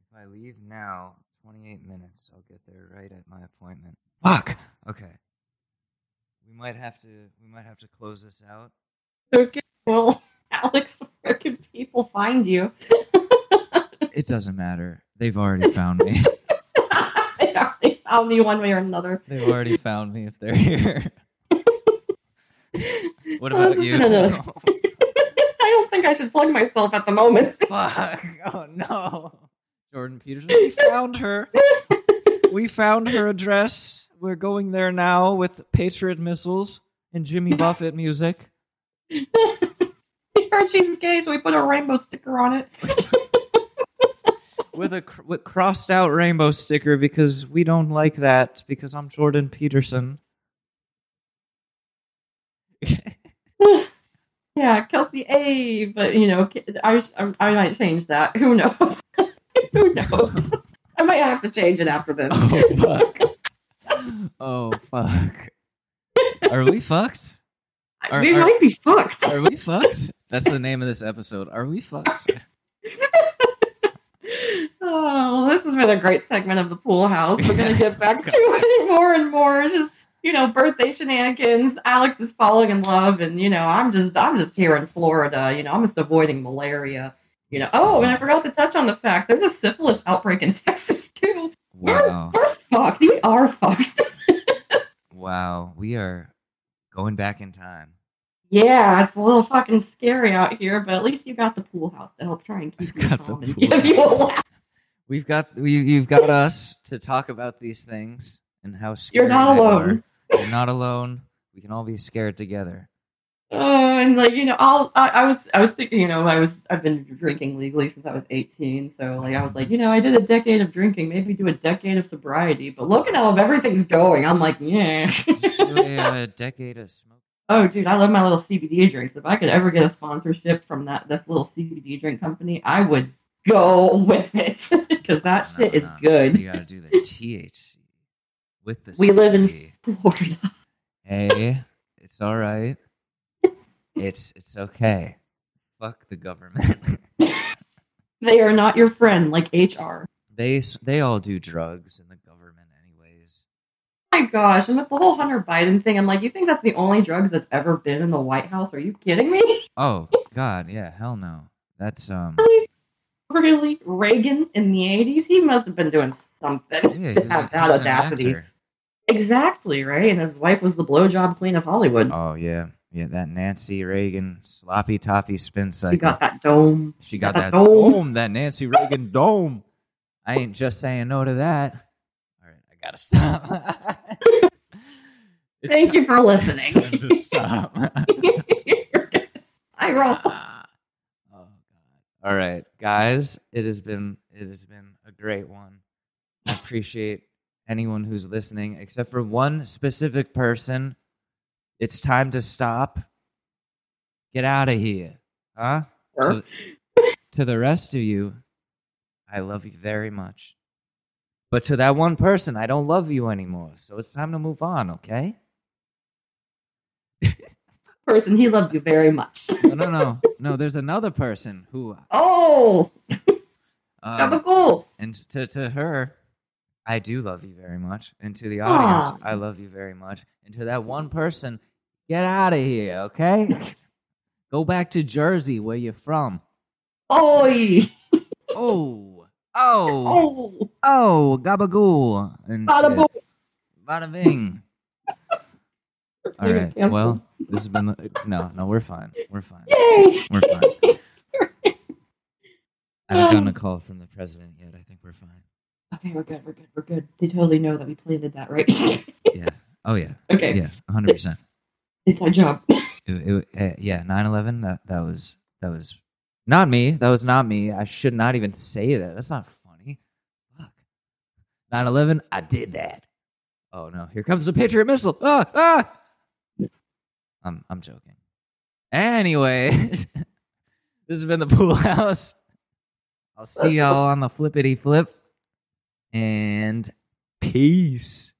If I leave now, 28 minutes, I'll get there right at my appointment. Fuck. Okay. We might have to. We might have to close this out. okay, well, Alex, where can people find you? It doesn't matter. They've already found me. they already found me one way or another. They've already found me if they're here. What about you? been a- I don't think I should plug myself at the moment. Fuck. Oh no. Jordan Peterson. We found her. We found her address. We're going there now with Patriot missiles and Jimmy Buffett music. He heard she's gay, so we put a rainbow sticker on it. with a cr- with crossed out rainbow sticker because we don't like that because I'm Jordan Peterson. yeah, Kelsey A. But you know, I I, I might change that. Who knows? Who knows? I might have to change it after this. Oh fuck. oh fuck. Are we fucked? Are- we are- might be fucked. Are we fucked? That's the name of this episode. Are we fucked? oh, this has been a great segment of the pool house. We're gonna get back to it more and more. It's just you know, birthday shenanigans. Alex is falling in love, and you know, I'm just, I'm just here in Florida. You know, I'm just avoiding malaria. You know, oh, and I forgot to touch on the fact there's a syphilis outbreak in Texas too. Wow. We're, we're fucked. We are fucked. Wow. We are going back in time. yeah, it's a little fucking scary out here, but at least you got the pool house to help try and keep you Got the calm and give you a laugh. We've got we, you've got us to talk about these things and how scary You're not alone. are. You're not alone. We can all be scared together. Oh, and like you know, I'll, I, I was, I was thinking, you know, I was, I've been drinking legally since I was 18. So like, I was like, you know, I did a decade of drinking, maybe do a decade of sobriety. But look at how everything's going. I'm like, yeah. A, uh, decade of smoke. oh, dude, I love my little CBD drinks. If I could ever get a sponsorship from that this little CBD drink company, I would go with it because that No, shit is no, good. You got to do the THC with the. We live in CBD. Florida. Hey, it's all right. It's it's okay. Fuck the government. They are not your friend, like HR. they they all do drugs in the government, anyways. my gosh, and with the whole Hunter Biden thing, I'm like, you think that's the only drugs that's ever been in the White House? Are you kidding me? Oh God, yeah, hell no. That's um. Really? Really? Reagan in the 80s? He must have been doing something Yeah, to have that audacity. Exactly, right? And his wife was the blowjob queen of Hollywood. Oh yeah, yeah. That Nancy Reagan sloppy toppy spin cycle. she got that dome. She got that that dome. dome. That Nancy Reagan dome. I ain't just saying no to that. All right, I gotta stop. Thank you for listening. It's time listening. to stop. I roll. Ah. oh God! All right, guys. It has been it has been a great one. I appreciate anyone who's listening, except for one specific person. It's time to stop. Get out of here, huh? To, to the rest of you, I love you very much. But to that one person, I don't love you anymore. So it's time to move on, okay? Person, he loves you very much. No, no, no. No, there's another person who Oh, um, gabagool. and to to her, I do love you very much. And to the audience, Aw. I love you very much. And to that one person, get out of here, okay? Go back to Jersey where you're from. Oi. Oh, oh, Oh, oh, gabagool. And bada shit. boom. Bada bing. All right. Well, this has been no, no. We're fine. We're fine. Yay. We're fine. I haven't gotten a call from the president yet. I think we're fine. Okay, we're good. We're good. We're good. They totally know that we planted that, right? Yeah. Oh yeah. okay, Yeah. hundred percent. it's our job. It, it, uh, yeah. 9-11, That that was that was not me. That was not me. I should not even say that. That's not funny. Fuck. 9-11, I did that. Oh no! Here comes the Patriot missile. Ah ah. I'm I'm joking. Anyway, this has been the pool house. I'll see y'all on the flippity flip. And peace.